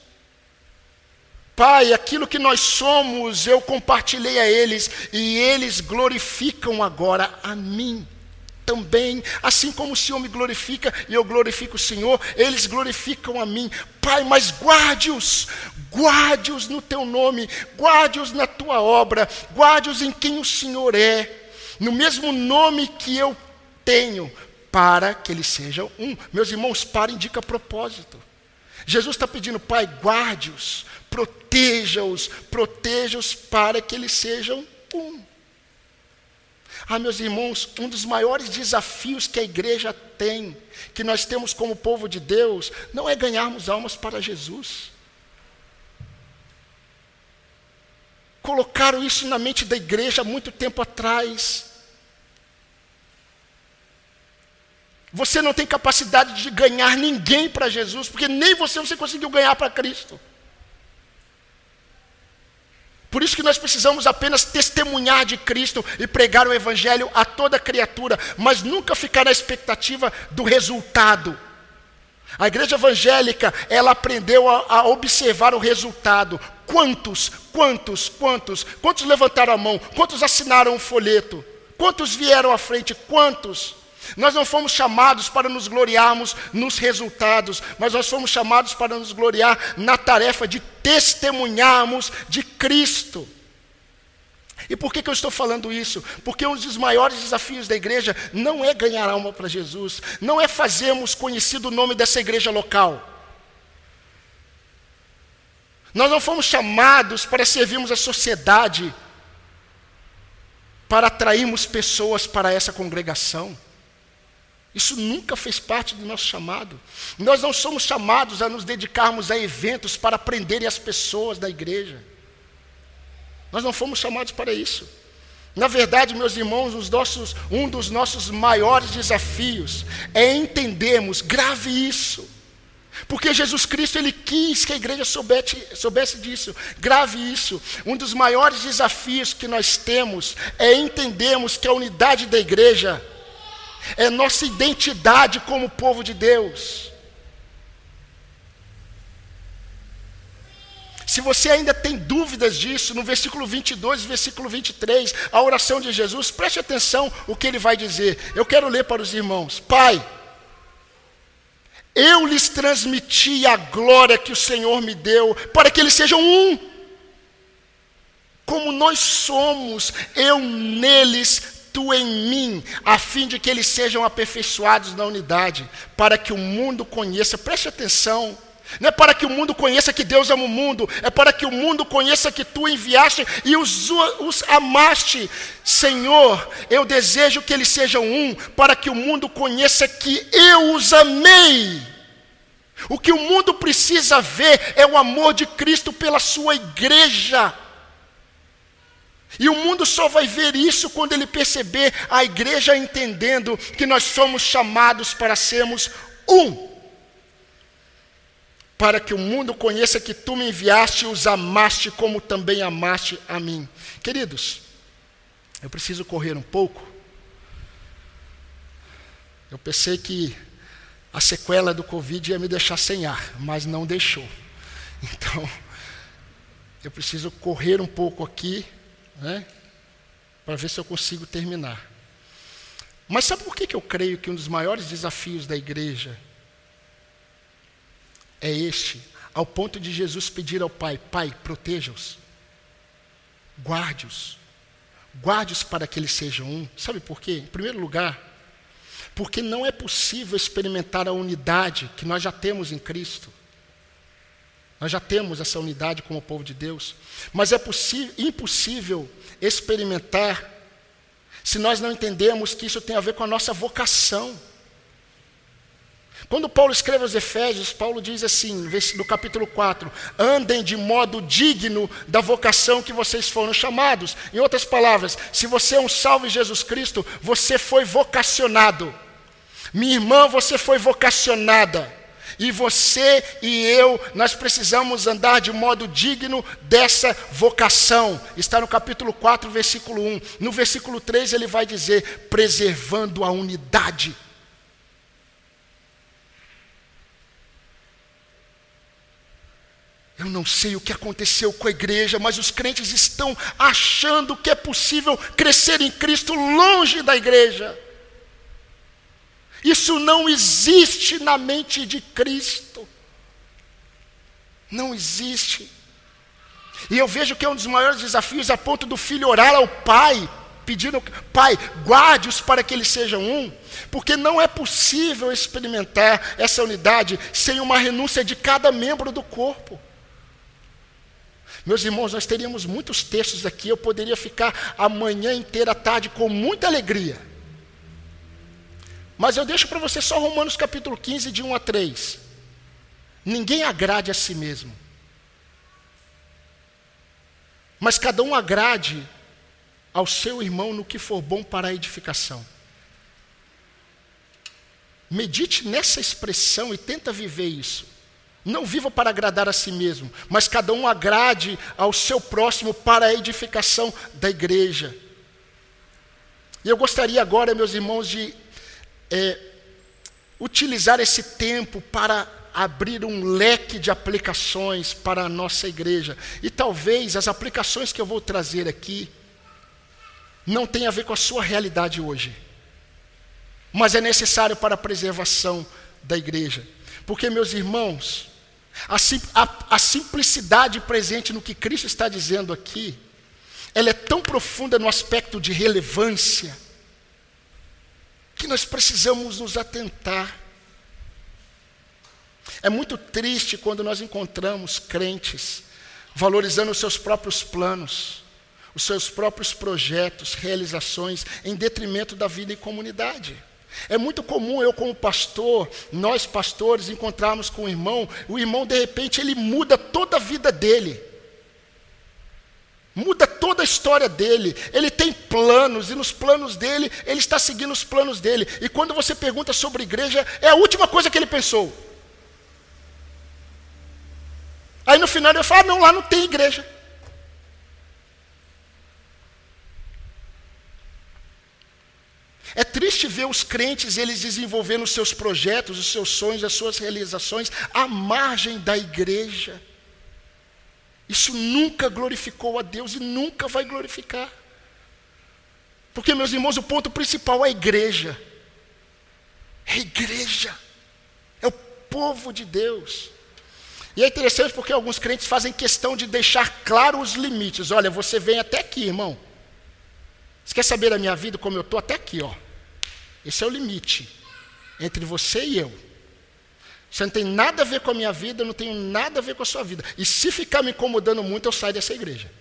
Pai, aquilo que nós somos, eu compartilhei a eles, e eles glorificam agora a mim também, assim como o Senhor me glorifica e eu glorifico o Senhor, eles glorificam a mim. Pai, mas guarde-os, guarde-os no teu nome, guarde-os na tua obra, guarde-os em quem o Senhor é, no mesmo nome que eu tenho para que eles sejam um. Meus irmãos, para indica propósito. Jesus está pedindo, Pai, guarde-os, proteja-os, proteja-os para que eles sejam um. Ah, meus irmãos, um dos maiores desafios que a igreja tem, que nós temos como povo de Deus, não é ganharmos almas para Jesus. Colocaram isso na mente da igreja há muito tempo atrás. Você não tem capacidade de ganhar ninguém para Jesus, porque nem você você conseguiu ganhar para Cristo. Por isso que nós precisamos apenas testemunhar de Cristo e pregar o Evangelho a toda criatura, mas nunca ficar na expectativa do resultado. A igreja evangélica, ela aprendeu a, a, observar o resultado. Quantos, quantos, quantos, quantos levantaram a mão? Quantos assinaram o folheto? Quantos vieram à frente? Quantos? Nós não fomos chamados para nos gloriarmos nos resultados, mas nós fomos chamados para nos gloriar na tarefa de testemunharmos de Cristo. E por que, que eu estou falando isso? Porque um dos maiores desafios da igreja não é ganhar alma para Jesus, não é fazermos conhecido o nome dessa igreja local. Nós não fomos chamados para servirmos a sociedade, para atrairmos pessoas para essa congregação. Isso nunca fez parte do nosso chamado. Nós não somos chamados a nos dedicarmos a eventos para prenderem as pessoas da igreja. Nós não fomos chamados para isso. Na verdade, meus irmãos, nossos, um dos nossos maiores desafios é entendermos, grave isso. Porque Jesus Cristo, Ele quis que a igreja soubesse, soubesse disso. Grave isso. Um dos maiores desafios que nós temos é entendermos que a unidade da igreja é nossa identidade como povo de Deus. Se você ainda tem dúvidas disso, no versículo 22 e versículo 23, a oração de Jesus, preste atenção o que ele vai dizer. Eu quero ler para os irmãos. Pai, eu lhes transmiti a glória que o Senhor me deu, para que eles sejam um. Como nós somos, eu neles tu em mim, a fim de que eles sejam aperfeiçoados na unidade, para que o mundo conheça, preste atenção, Não é para que o mundo conheça que Deus ama o mundo, é para que o mundo conheça que tu enviaste e os, os amaste. Senhor, eu desejo que eles sejam um, para que o mundo conheça que eu os amei. O que o mundo precisa ver é o amor de Cristo pela sua igreja. E o mundo só vai ver isso quando ele perceber a igreja entendendo que nós somos chamados para sermos um para que o mundo conheça que tu me enviaste e os amaste como também amaste a mim. Queridos, eu preciso correr um pouco. Eu pensei que a sequela do Covid ia me deixar sem ar, mas não deixou. Então, eu preciso correr um pouco aqui, né, para ver se eu consigo terminar. Mas sabe por que, que eu creio que um dos maiores desafios da igreja é este, ao ponto de Jesus pedir ao Pai: Pai, proteja-os, guarde-os, guarde-os para que eles sejam um. Sabe por quê? Em primeiro lugar, porque não é possível experimentar a unidade que nós já temos em Cristo. Nós já temos essa unidade como povo de Deus, mas é impossível experimentar se nós não entendemos que isso tem a ver com a nossa vocação. Quando Paulo escreve aos Efésios, Paulo diz assim, no capítulo 4: andem de modo digno da vocação que vocês foram chamados. Em outras palavras, se você é um salvo em Jesus Cristo, você foi vocacionado. Minha irmã, você foi vocacionada. E você e eu, nós precisamos andar de modo digno dessa vocação. Está no capítulo 4, versículo 1. No versículo 3 ele vai dizer: preservando a unidade Eu não sei o que aconteceu com a igreja, mas os crentes estão achando que é possível crescer em Cristo longe da igreja. Isso não existe na mente de Cristo. Não existe. E eu vejo que é um dos maiores desafios a ponto do filho orar ao pai, pedindo, pai, guarde-os para que eles sejam um, porque não é possível experimentar essa unidade sem uma renúncia de cada membro do corpo. Meus irmãos, nós teríamos muitos textos aqui, eu poderia ficar a manhã inteira, à tarde, com muita alegria. Mas eu deixo para você só Romanos capítulo 15, de 1 a 3. Ninguém agrade a si mesmo. Mas cada um agrade ao seu irmão no que for bom para a edificação. Medite nessa expressão e tenta viver isso. Não viva para agradar a si mesmo, mas cada um agrade ao seu próximo para a edificação da igreja. E eu gostaria agora, meus irmãos, de é, utilizar esse tempo para abrir um leque de aplicações para a nossa igreja. E talvez as aplicações que eu vou trazer aqui não tenham a ver com a sua realidade hoje, mas é necessário para a preservação da igreja. Porque, meus irmãos, a, a, a simplicidade presente no que Cristo está dizendo aqui, ela é tão profunda no aspecto de relevância, que nós precisamos nos atentar. É muito triste quando nós encontramos crentes valorizando os seus próprios planos, os seus próprios projetos, realizações, em detrimento da vida em comunidade. É muito comum eu, como pastor, nós pastores, encontrarmos com o irmão, o irmão, de repente, ele muda toda a vida dele. Muda toda a história dele. Ele tem planos, e nos planos dele, ele está seguindo os planos dele. E quando você pergunta sobre igreja, é a última coisa que ele pensou. Aí no final ele fala: ah, não, lá não tem igreja. É triste ver os crentes eles desenvolvendo os seus projetos, os seus sonhos, as suas realizações à margem da igreja. Isso nunca glorificou a Deus e nunca vai glorificar. Porque, meus irmãos, o ponto principal é a igreja. É a igreja. É o povo de Deus. E é interessante porque alguns crentes fazem questão de deixar claro os limites. Olha, você vem até aqui, irmão. Você quer saber da minha vida como eu estou? Até aqui, ó. Esse é o limite entre você e eu. Você não tem nada a ver com a minha vida, eu não tenho nada a ver com a sua vida. E se ficar me incomodando muito, eu saio dessa igreja.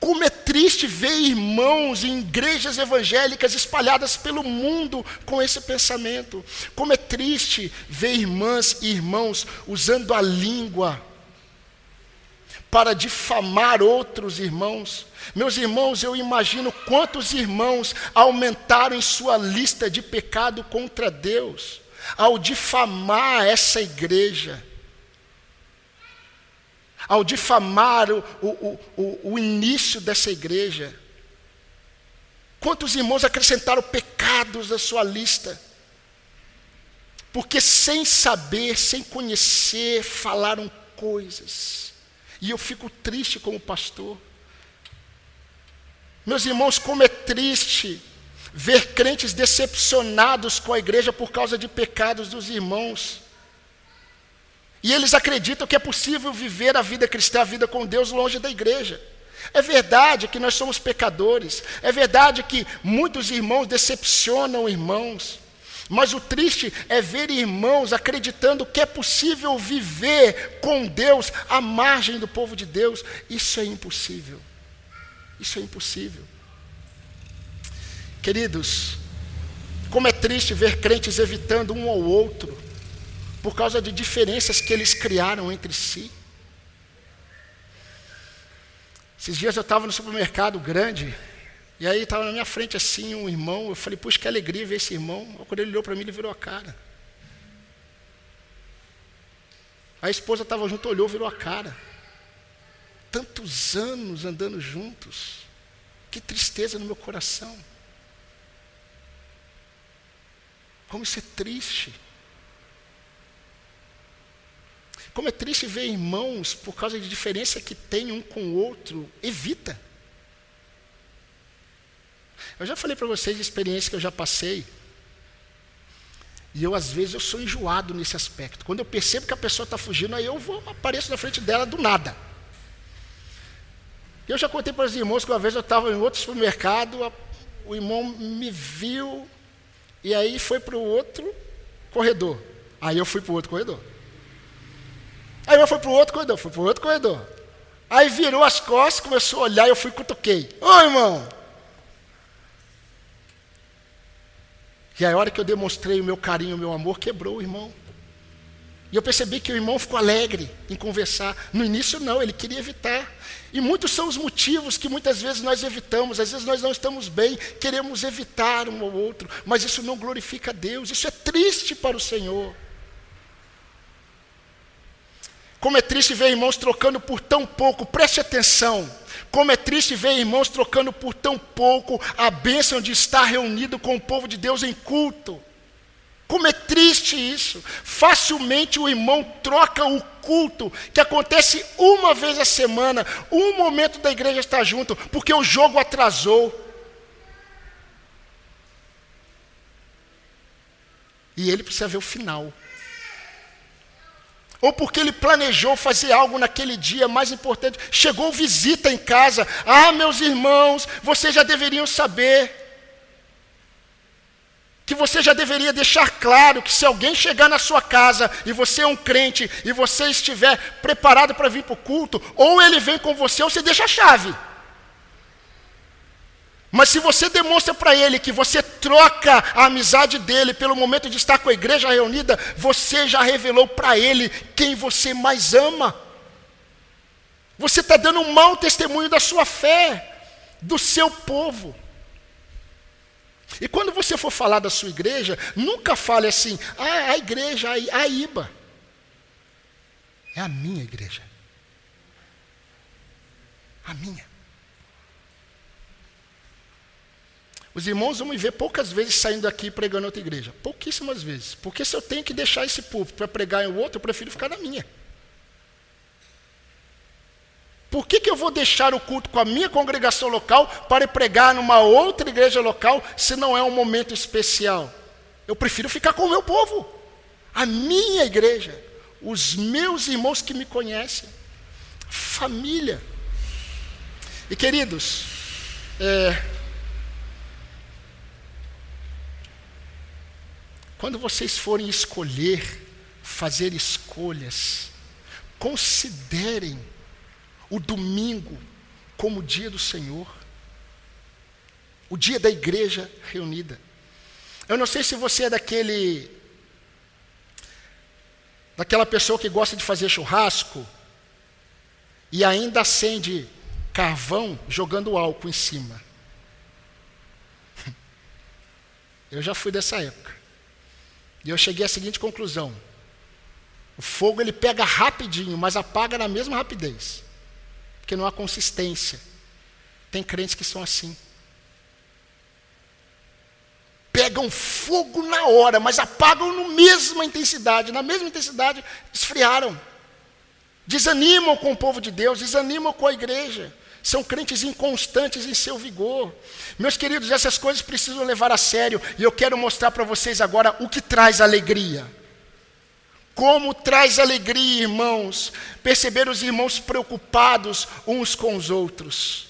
Como é triste ver irmãos em igrejas evangélicas espalhadas pelo mundo com esse pensamento. Como é triste ver irmãs e irmãos usando a língua para difamar outros irmãos. Meus irmãos, eu imagino quantos irmãos aumentaram em sua lista de pecado contra Deus ao difamar essa igreja ao difamar o, o, o, o início dessa igreja. Quantos irmãos acrescentaram pecados à sua lista? Porque sem saber, sem conhecer, falaram coisas. E eu fico triste como pastor. Meus irmãos, como é triste ver crentes decepcionados com a igreja por causa de pecados dos irmãos. E eles acreditam que é possível viver a vida cristã, a vida com Deus, longe da igreja. É verdade que nós somos pecadores, é verdade que muitos irmãos decepcionam irmãos, mas o triste é ver irmãos acreditando que é possível viver com Deus à margem do povo de Deus. Isso é impossível. Isso é impossível. Queridos, como é triste ver crentes evitando um ao outro por causa de diferenças que eles criaram entre si. Esses dias eu estava no supermercado grande, e aí estava na minha frente assim um irmão, eu falei, puxa, que alegria ver esse irmão. Quando ele olhou para mim, ele virou a cara. A esposa estava junto, olhou, virou a cara. Tantos anos andando juntos. Que tristeza no meu coração. Como isso é triste. Como é triste ver irmãos, por causa de diferença que tem um com o outro, evita. Eu já falei para vocês de experiência que eu já passei. E eu, às vezes, eu sou enjoado nesse aspecto. Quando eu percebo que a pessoa está fugindo, aí eu vou, apareço na frente dela do nada. Eu já contei para os irmãos que uma vez eu estava em outro supermercado, a, o irmão me viu, e aí foi para o outro corredor. Aí eu fui para o outro corredor. Aí eu fui para o outro corredor, fui para o outro corredor. Aí virou as costas, começou a olhar e eu fui cutuquei. Ô irmão! E a hora que eu demonstrei o meu carinho, o meu amor, quebrou o irmão. E eu percebi que o irmão ficou alegre em conversar. No início, não, ele queria evitar. E muitos são os motivos que muitas vezes nós evitamos. Às vezes nós não estamos bem, queremos evitar um ou outro, mas isso não glorifica a Deus. Isso é triste para o Senhor. Como é triste ver irmãos trocando por tão pouco, preste atenção. Como é triste ver irmãos trocando por tão pouco a bênção de estar reunido com o povo de Deus em culto. Como é triste isso. Facilmente o irmão troca o culto, que acontece uma vez a semana, um momento da igreja estar junto, porque o jogo atrasou. E ele precisa ver o final ou porque ele planejou fazer algo naquele dia mais importante. Chegou visita em casa. Ah, meus irmãos, vocês já deveriam saber. Que você já deveria deixar claro que se alguém chegar na sua casa e você é um crente e você estiver preparado para vir para o culto, ou ele vem com você ou você deixa a chave. Mas se você demonstra para ele que você troca a amizade dele pelo momento de estar com a igreja reunida, você já revelou para ele quem você mais ama. Você está dando um mau testemunho da sua fé, do seu povo. E quando você for falar da sua igreja, nunca fale assim, ah, a igreja, a IBA. É a minha igreja. A minha. Os irmãos vão me ver poucas vezes saindo daqui pregando em outra igreja. Pouquíssimas vezes. Porque se eu tenho que deixar esse púlpito para pregar em outro, eu prefiro ficar na minha. Por que, que eu vou deixar o culto com a minha congregação local para pregar numa outra igreja local se não é um momento especial? Eu prefiro ficar com o meu povo, a minha igreja, os meus irmãos que me conhecem, família. E queridos, é, quando vocês forem escolher, fazer escolhas, considerem o domingo como o dia do Senhor, o dia da igreja reunida. Eu não sei se você é daquele daquela pessoa que gosta de fazer churrasco e ainda acende carvão jogando álcool em cima. Eu já fui dessa época. E eu cheguei à seguinte conclusão: o fogo ele pega rapidinho, mas apaga na mesma rapidez, porque não há consistência. Tem crentes que são assim. Pegam fogo na hora, mas apagam na mesma intensidade, na mesma intensidade esfriaram. Desanimam com o povo de Deus, desanimam com a igreja. São crentes inconstantes em seu vigor. Meus queridos, essas coisas precisam levar a sério, e eu quero mostrar para vocês agora o que traz alegria. Como traz alegria, irmãos, perceber os irmãos preocupados uns com os outros.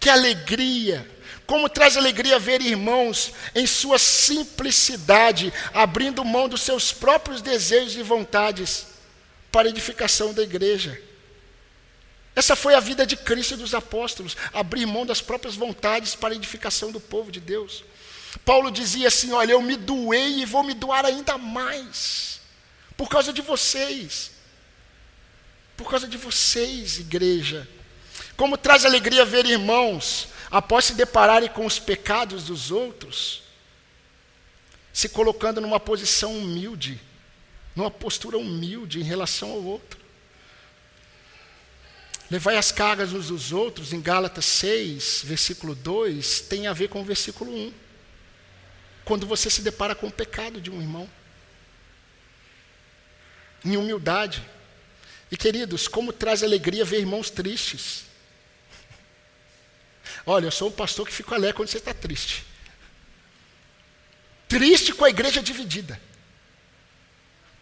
Que alegria! Como traz alegria ver irmãos em sua simplicidade, abrindo mão dos seus próprios desejos e vontades para a edificação da igreja. Essa foi a vida de Cristo e dos apóstolos, abrir mão das próprias vontades para a edificação do povo de Deus. Paulo dizia assim: Olha, eu me doei e vou me doar ainda mais, por causa de vocês, por causa de vocês, igreja. Como traz alegria ver irmãos, após se depararem com os pecados dos outros, se colocando numa posição humilde, numa postura humilde em relação ao outro. Levai as cargas uns dos outros, em Gálatas 6, versículo 2, tem a ver com o versículo 1. Quando você se depara com o pecado de um irmão. Em humildade. E queridos, como traz alegria ver irmãos tristes. Olha, eu sou um pastor que fica alegre quando você está triste. Triste com a igreja dividida.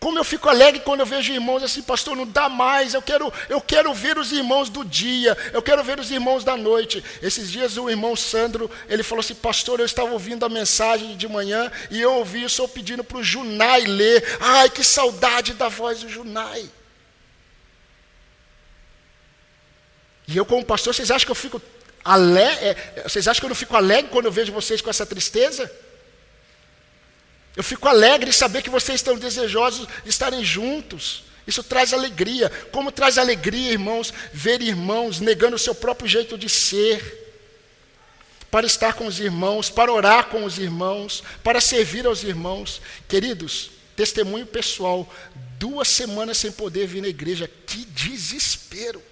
Como eu fico alegre quando eu vejo irmãos assim, pastor, não dá mais, eu quero, eu quero ver os irmãos do dia, eu quero ver os irmãos da noite. Esses dias o irmão Sandro, ele falou assim, pastor, eu estava ouvindo a mensagem de manhã e eu ouvi, eu estou pedindo para o Junai ler. Ai, que saudade da voz do Junai. E eu, como pastor, vocês acham que eu fico alegre? É, vocês acham que eu não fico alegre quando eu vejo vocês com essa tristeza? Eu fico alegre em saber que vocês estão desejosos de estarem juntos. Isso traz alegria. Como traz alegria, irmãos, ver irmãos negando o seu próprio jeito de ser, para estar com os irmãos, para orar com os irmãos, para servir aos irmãos. Queridos, testemunho pessoal, duas semanas sem poder vir na igreja, que desespero.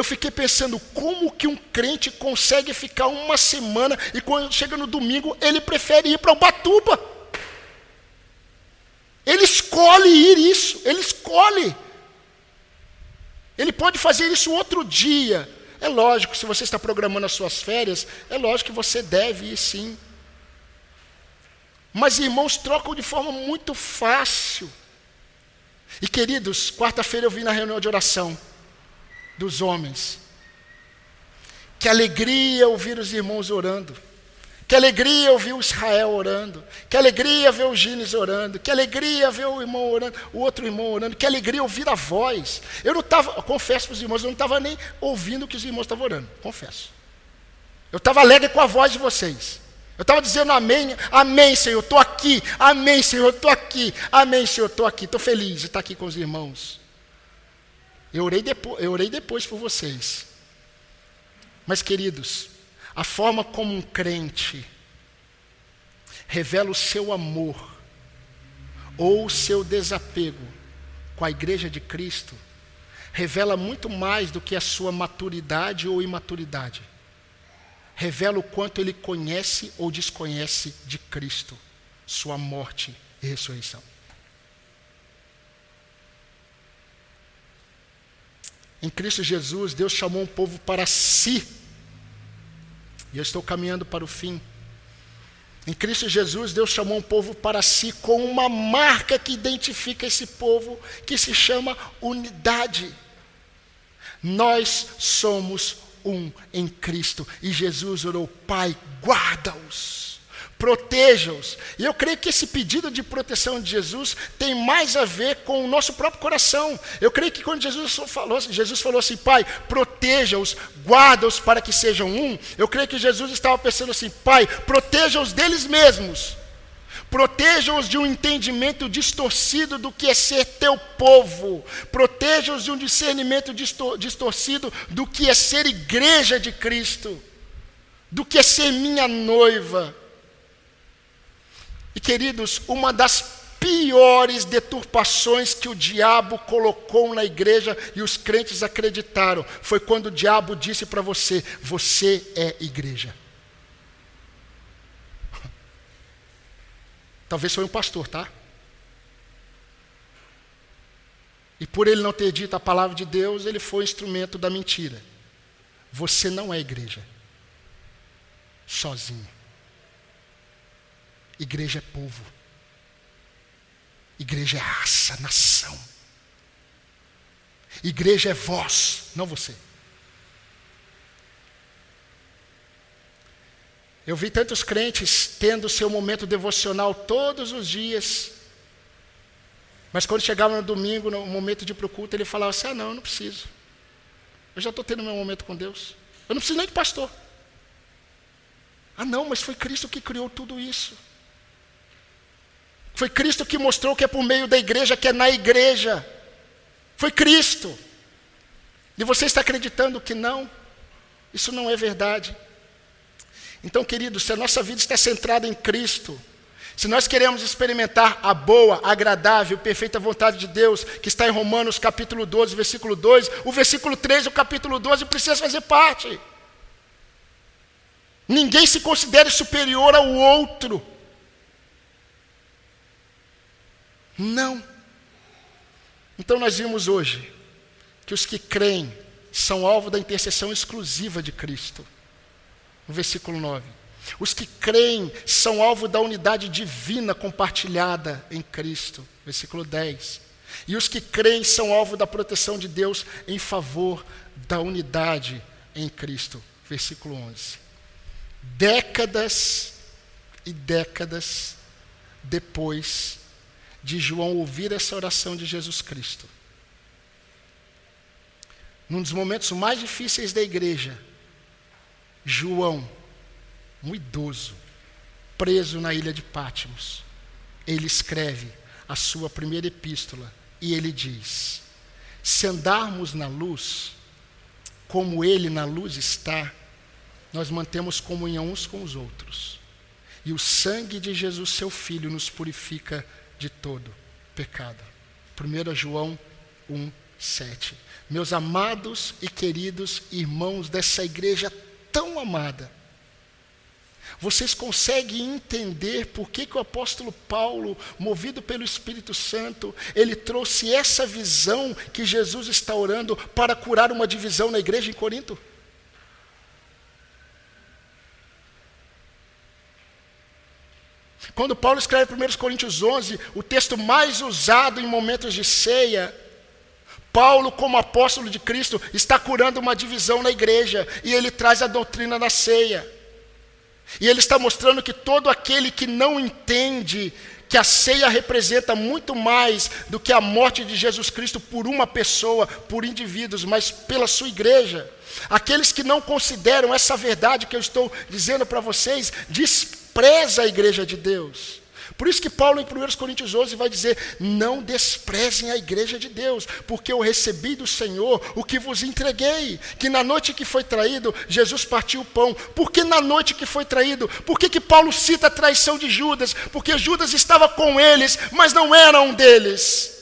Eu fiquei pensando como que um crente consegue ficar uma semana e quando chega no domingo ele prefere ir para o Batuba. Ele escolhe ir isso, ele escolhe. Ele pode fazer isso outro dia. É lógico, se você está programando as suas férias, é lógico que você deve ir sim. Mas irmãos trocam de forma muito fácil. E queridos, quarta-feira eu vim na reunião de oração dos homens. Que alegria ouvir os irmãos orando. Que alegria ouvir o Israel orando. Que alegria ver o Gines orando. Que alegria ver o irmão orando, o outro irmão orando. Que alegria ouvir a voz. Eu não estava, confesso para os irmãos, eu não estava nem ouvindo o que os irmãos estavam orando. Confesso. Eu estava alegre com a voz de vocês. Eu estava dizendo amém, amém, Senhor, estou aqui, amém, Senhor, estou aqui, amém, Senhor, estou aqui, estou feliz de estar aqui com os irmãos. Eu orei, depois, eu orei depois por vocês. Mas, queridos, a forma como um crente revela o seu amor ou o seu desapego com a igreja de Cristo revela muito mais do que a sua maturidade ou imaturidade. Revela o quanto ele conhece ou desconhece de Cristo, sua morte e ressurreição. Em Cristo Jesus, Deus chamou um povo para si. E eu estou caminhando para o fim. Em Cristo Jesus, Deus chamou um povo para si com uma marca que identifica esse povo, que se chama unidade. Nós somos um em Cristo. E Jesus orou, Pai, guarda-os proteja-os. E eu creio que esse pedido de proteção de Jesus tem mais a ver com o nosso próprio coração. Eu creio que quando Jesus falou, Jesus falou assim, Pai, proteja-os, guarda-os para que sejam um. Eu creio que Jesus estava pensando assim, Pai, proteja-os deles mesmos. Proteja-os de um entendimento distorcido do que é ser teu povo. Proteja-os de um discernimento distorcido do que é ser igreja de Cristo, do que é ser minha noiva. E queridos, uma das piores deturpações que o diabo colocou na igreja e os crentes acreditaram foi quando o diabo disse para você: Você é igreja. Talvez foi um pastor, tá? E por ele não ter dito a palavra de Deus, ele foi instrumento da mentira. Você não é igreja. Sozinho. Igreja é povo. Igreja é raça, nação. Igreja é voz, não você. Eu vi tantos crentes tendo seu momento devocional todos os dias. Mas quando chegava no domingo, no momento de ir para o culto, ele falava assim: Ah, não, eu não preciso. Eu já estou tendo meu momento com Deus. Eu não preciso nem de pastor. Ah, não, mas foi Cristo que criou tudo isso. Foi Cristo que mostrou que é por meio da igreja, que é na igreja. Foi Cristo. E você está acreditando que não? Isso não é verdade. Então, queridos, se a nossa vida está centrada em Cristo, se nós queremos experimentar a boa, agradável, perfeita vontade de Deus, que está em Romanos capítulo 12, versículo 2, o versículo 3 do capítulo 12 precisa fazer parte. Ninguém se considere superior ao outro. Não. Então nós vimos hoje que os que creem são alvo da intercessão exclusiva de Cristo no versículo 9. Os que creem são alvo da unidade divina compartilhada em Cristo, versículo 10. E os que creem são alvo da proteção de Deus em favor da unidade em Cristo, versículo 11. Décadas e décadas depois de João ouvir essa oração de Jesus Cristo, num dos momentos mais difíceis da igreja, João, um idoso, preso na ilha de Pátimos, ele escreve a sua primeira epístola e ele diz: Se andarmos na luz, como ele na luz está, nós mantemos comunhão uns com os outros. E o sangue de Jesus, seu Filho, nos purifica de todo pecado. 1 João 1, 7. Meus amados e queridos irmãos dessa igreja tão amada. Vocês conseguem entender por que, que o apóstolo Paulo, movido pelo Espírito Santo, ele trouxe essa visão que Jesus está orando para curar uma divisão na igreja em Corinto? Quando Paulo escreve 1 Coríntios 11, o texto mais usado em momentos de ceia, Paulo, como apóstolo de Cristo, está curando uma divisão na igreja e ele traz a doutrina da ceia. E ele está mostrando que todo aquele que não entende que a ceia representa muito mais do que a morte de Jesus Cristo por uma pessoa, por indivíduos, mas pela sua igreja. Aqueles que não consideram essa verdade que eu estou dizendo para vocês, despreza a igreja de Deus. Por isso que Paulo, em 1 Coríntios 11, vai dizer: Não desprezem a igreja de Deus, porque eu recebi do Senhor o que vos entreguei. Que na noite que foi traído, Jesus partiu o pão. Por que na noite que foi traído? Por que, que Paulo cita a traição de Judas? Porque Judas estava com eles, mas não era um deles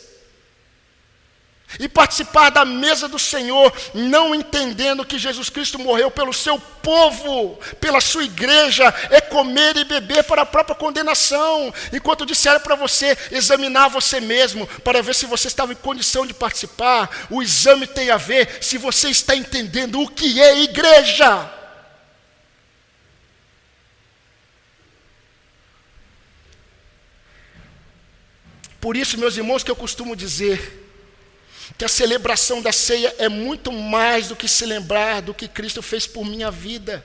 e participar da mesa do Senhor, não entendendo que Jesus Cristo morreu pelo seu povo, pela sua igreja, é comer e beber para a própria condenação. Enquanto disseram para você examinar você mesmo, para ver se você estava em condição de participar, o exame tem a ver se você está entendendo o que é igreja. Por isso, meus irmãos, que eu costumo dizer, que a celebração da ceia é muito mais do que se lembrar do que Cristo fez por minha vida.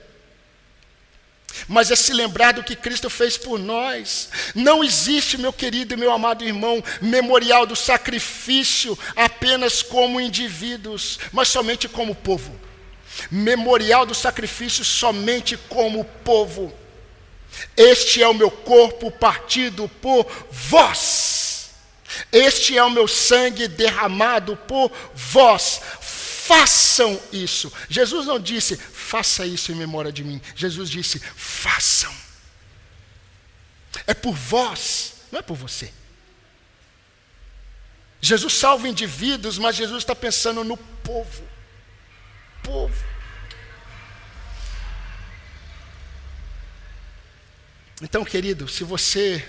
mas é se lembrar do que Cristo fez por nós. Não existe, meu querido e meu amado irmão, memorial do sacrifício apenas como indivíduos, mas somente como povo. Memorial do sacrifício somente como povo. Este é o meu corpo partido por vós. Este é o meu sangue derramado por vós. Façam isso. Jesus não disse, faça isso em memória de mim. Jesus disse: façam. É por vós, não é por você. Jesus salva indivíduos, mas Jesus está pensando no povo. Povo. Então, querido, se você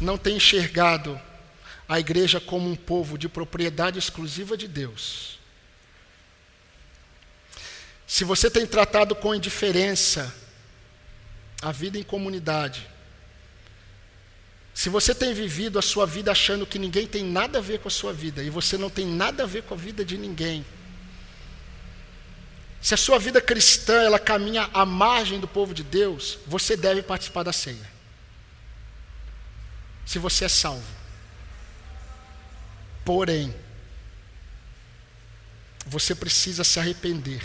não tem enxergado a igreja como um povo de propriedade exclusiva de Deus, se você tem tratado com indiferença a vida em comunidade, se você tem vivido a sua vida achando que ninguém tem nada a ver com a sua vida e você não tem nada a ver com a vida de ninguém, se a sua vida cristã ela caminha à margem do povo de Deus, você deve participar da ceia. Se você é salvo. Porém, você precisa se arrepender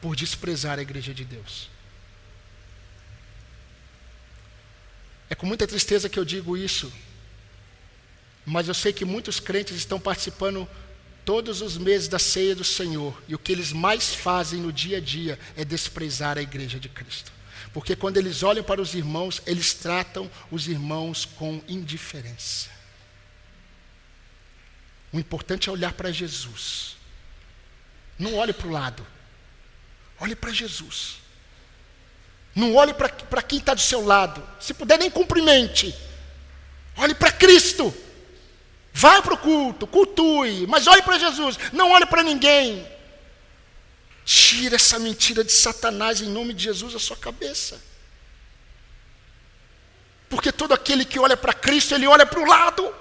por desprezar a igreja de Deus. É com muita tristeza que eu digo isso, mas eu sei que muitos crentes estão participando todos os meses da ceia do Senhor, e o que eles mais fazem no dia a dia é desprezar a igreja de Cristo. Porque quando eles olham para os irmãos, eles tratam os irmãos com indiferença. O importante é olhar para Jesus. Não olhe para o lado. Olhe para Jesus. Não olhe para quem está do seu lado. Se puder, nem cumprimente. Olhe para Cristo. Vai para o culto, cultue, mas olhe para Jesus. Não olhe para ninguém. Tira essa mentira de Satanás em nome de Jesus da sua cabeça. Porque todo aquele que olha para Cristo, ele olha para o lado.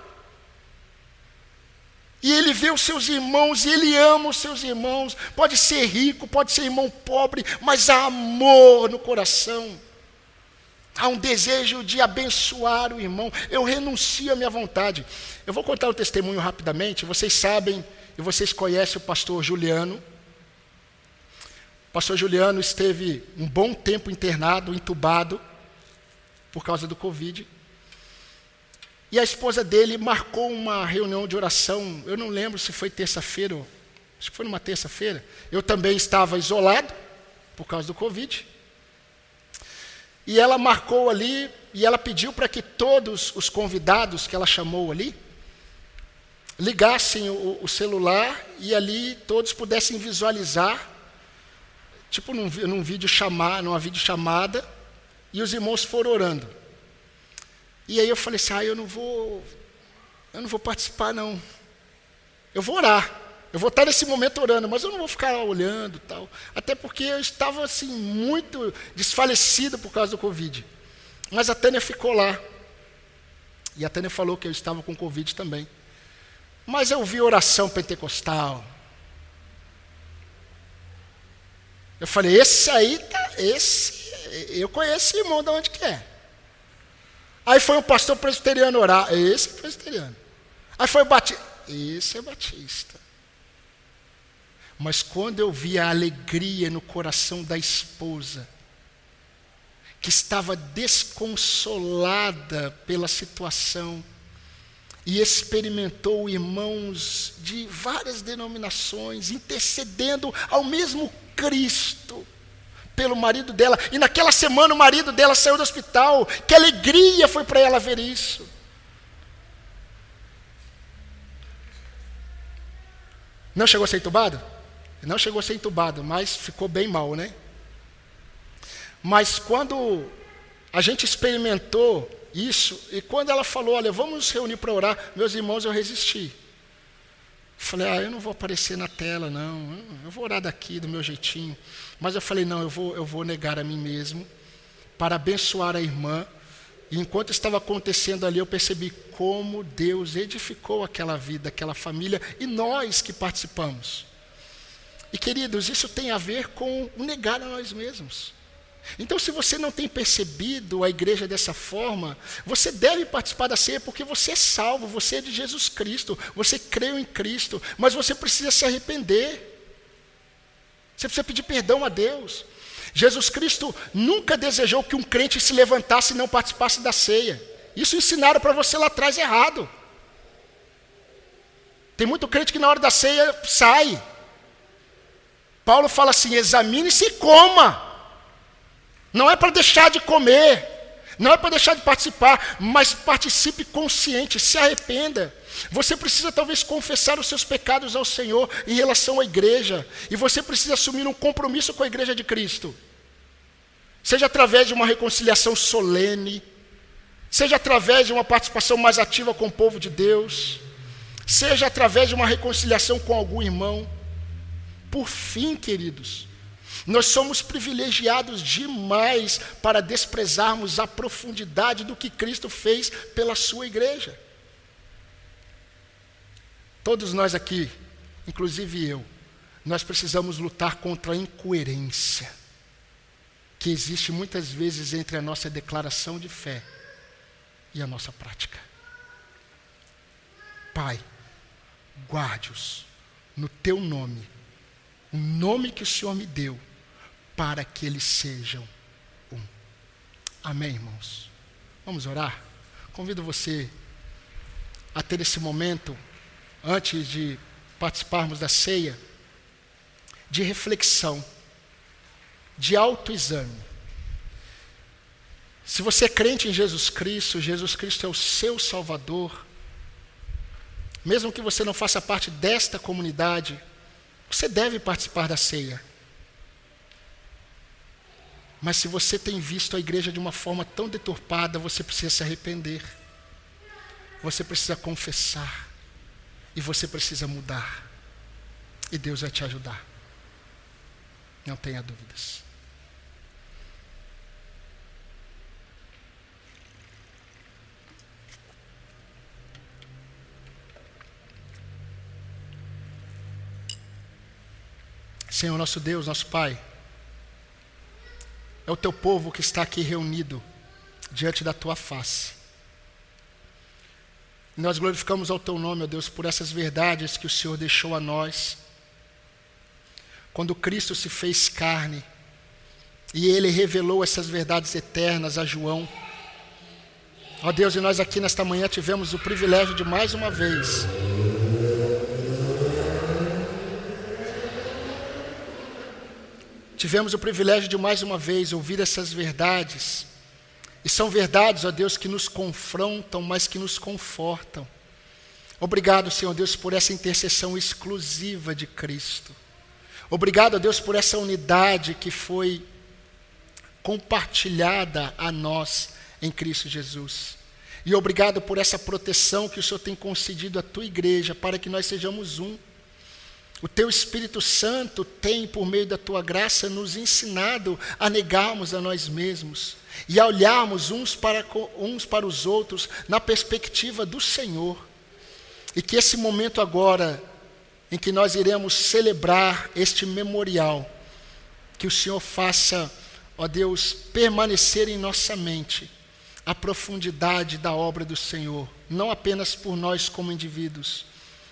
E ele vê os seus irmãos e ele ama os seus irmãos. Pode ser rico, pode ser irmão pobre, mas há amor no coração. Há um desejo de abençoar o irmão. Eu renuncio à minha vontade. Eu vou contar o testemunho rapidamente. Vocês sabem e vocês conhecem o pastor Juliano. O pastor Juliano esteve um bom tempo internado, entubado, por causa do Covid. E a esposa dele marcou uma reunião de oração, eu não lembro se foi terça-feira, acho que foi numa terça-feira. Eu também estava isolado por causa do Covid. E ela marcou ali, e ela pediu para que todos os convidados que ela chamou ali, ligassem o, o celular e ali todos pudessem visualizar, tipo num, num vídeo chamar, numa videochamada, e os irmãos foram orando. E aí eu falei assim: ah, eu não vou, eu não vou participar, não. Eu vou orar. Eu vou estar nesse momento orando, mas eu não vou ficar olhando tal. Até porque eu estava assim muito desfalecido por causa do Covid. Mas a Tânia ficou lá. E a Tânia falou que eu estava com Covid também. Mas eu vi oração pentecostal. Eu falei, esse aí tá, esse, eu conheço esse irmão de onde que é. Aí foi um pastor presbiteriano orar. Esse é presbiteriano. Aí foi o batista. Esse é batista. Mas quando eu vi a alegria no coração da esposa, que estava desconsolada pela situação, e experimentou irmãos de várias denominações intercedendo ao mesmo Cristo pelo marido dela. E naquela semana o marido dela saiu do hospital. Que alegria foi para ela ver isso. Não chegou a ser entubado? Não chegou a ser entubado, mas ficou bem mal, né? Mas quando a gente experimentou isso, e quando ela falou, olha, vamos nos reunir para orar, meus irmãos, eu resisti. Falei, ah, eu não vou aparecer na tela, não. Eu vou orar daqui, do meu jeitinho. Mas eu falei, não, eu vou, eu vou negar a mim mesmo para abençoar a irmã. E enquanto estava acontecendo ali, eu percebi como Deus edificou aquela vida, aquela família e nós que participamos. E queridos, isso tem a ver com o negar a nós mesmos. Então, se você não tem percebido a igreja dessa forma, você deve participar da ceia porque você é salvo, você é de Jesus Cristo, você creu em Cristo, mas você precisa se arrepender. Você precisa pedir perdão a Deus. Jesus Cristo nunca desejou que um crente se levantasse e não participasse da ceia. Isso ensinaram para você lá atrás errado. Tem muito crente que na hora da ceia sai. Paulo fala assim: examine-se e coma. Não é para deixar de comer, não é para deixar de participar, mas participe consciente, se arrependa. Você precisa talvez confessar os seus pecados ao Senhor em relação à igreja, e você precisa assumir um compromisso com a igreja de Cristo. Seja através de uma reconciliação solene, seja através de uma participação mais ativa com o povo de Deus, seja através de uma reconciliação com algum irmão. Por fim, queridos, nós somos privilegiados demais para desprezarmos a profundidade do que Cristo fez pela sua igreja. Todos nós aqui, inclusive eu, nós precisamos lutar contra a incoerência que existe muitas vezes entre a nossa declaração de fé e a nossa prática. Pai, guarde-os no teu nome, o nome que o Senhor me deu, para que eles sejam um. Amém, irmãos? Vamos orar? Convido você a ter esse momento, antes de participarmos da ceia, de reflexão, de autoexame. Se você é crente em Jesus Cristo, Jesus Cristo é o seu Salvador, mesmo que você não faça parte desta comunidade, você deve participar da ceia. Mas se você tem visto a igreja de uma forma tão deturpada, você precisa se arrepender. Você precisa confessar. E você precisa mudar. E Deus vai te ajudar. Não tenha dúvidas. Senhor nosso Deus, nosso Pai é o teu povo que está aqui reunido diante da tua face. Nós glorificamos ao teu nome, ó Deus, por essas verdades que o Senhor deixou a nós. Quando Cristo se fez carne e ele revelou essas verdades eternas a João. Ó Deus, e nós aqui nesta manhã tivemos o privilégio de mais uma vez tivemos o privilégio de mais uma vez ouvir essas verdades. E são verdades, ó Deus, que nos confrontam, mas que nos confortam. Obrigado, Senhor Deus, por essa intercessão exclusiva de Cristo. Obrigado, ó Deus, por essa unidade que foi compartilhada a nós em Cristo Jesus. E obrigado por essa proteção que o Senhor tem concedido à tua igreja para que nós sejamos um. O teu Espírito Santo tem, por meio da tua graça, nos ensinado a negarmos a nós mesmos e a olharmos uns para, uns para os outros na perspectiva do Senhor. E que esse momento agora, em que nós iremos celebrar este memorial, que o Senhor faça, ó Deus, permanecer em nossa mente a profundidade da obra do Senhor, não apenas por nós como indivíduos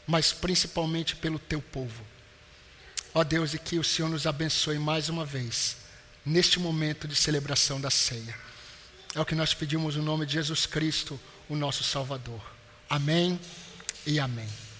mas principalmente pelo teu povo. Ó Deus, e que o Senhor nos abençoe mais uma vez, neste momento de celebração da ceia. É o que nós pedimos no nome de Jesus Cristo, o nosso Salvador. Amém e amém.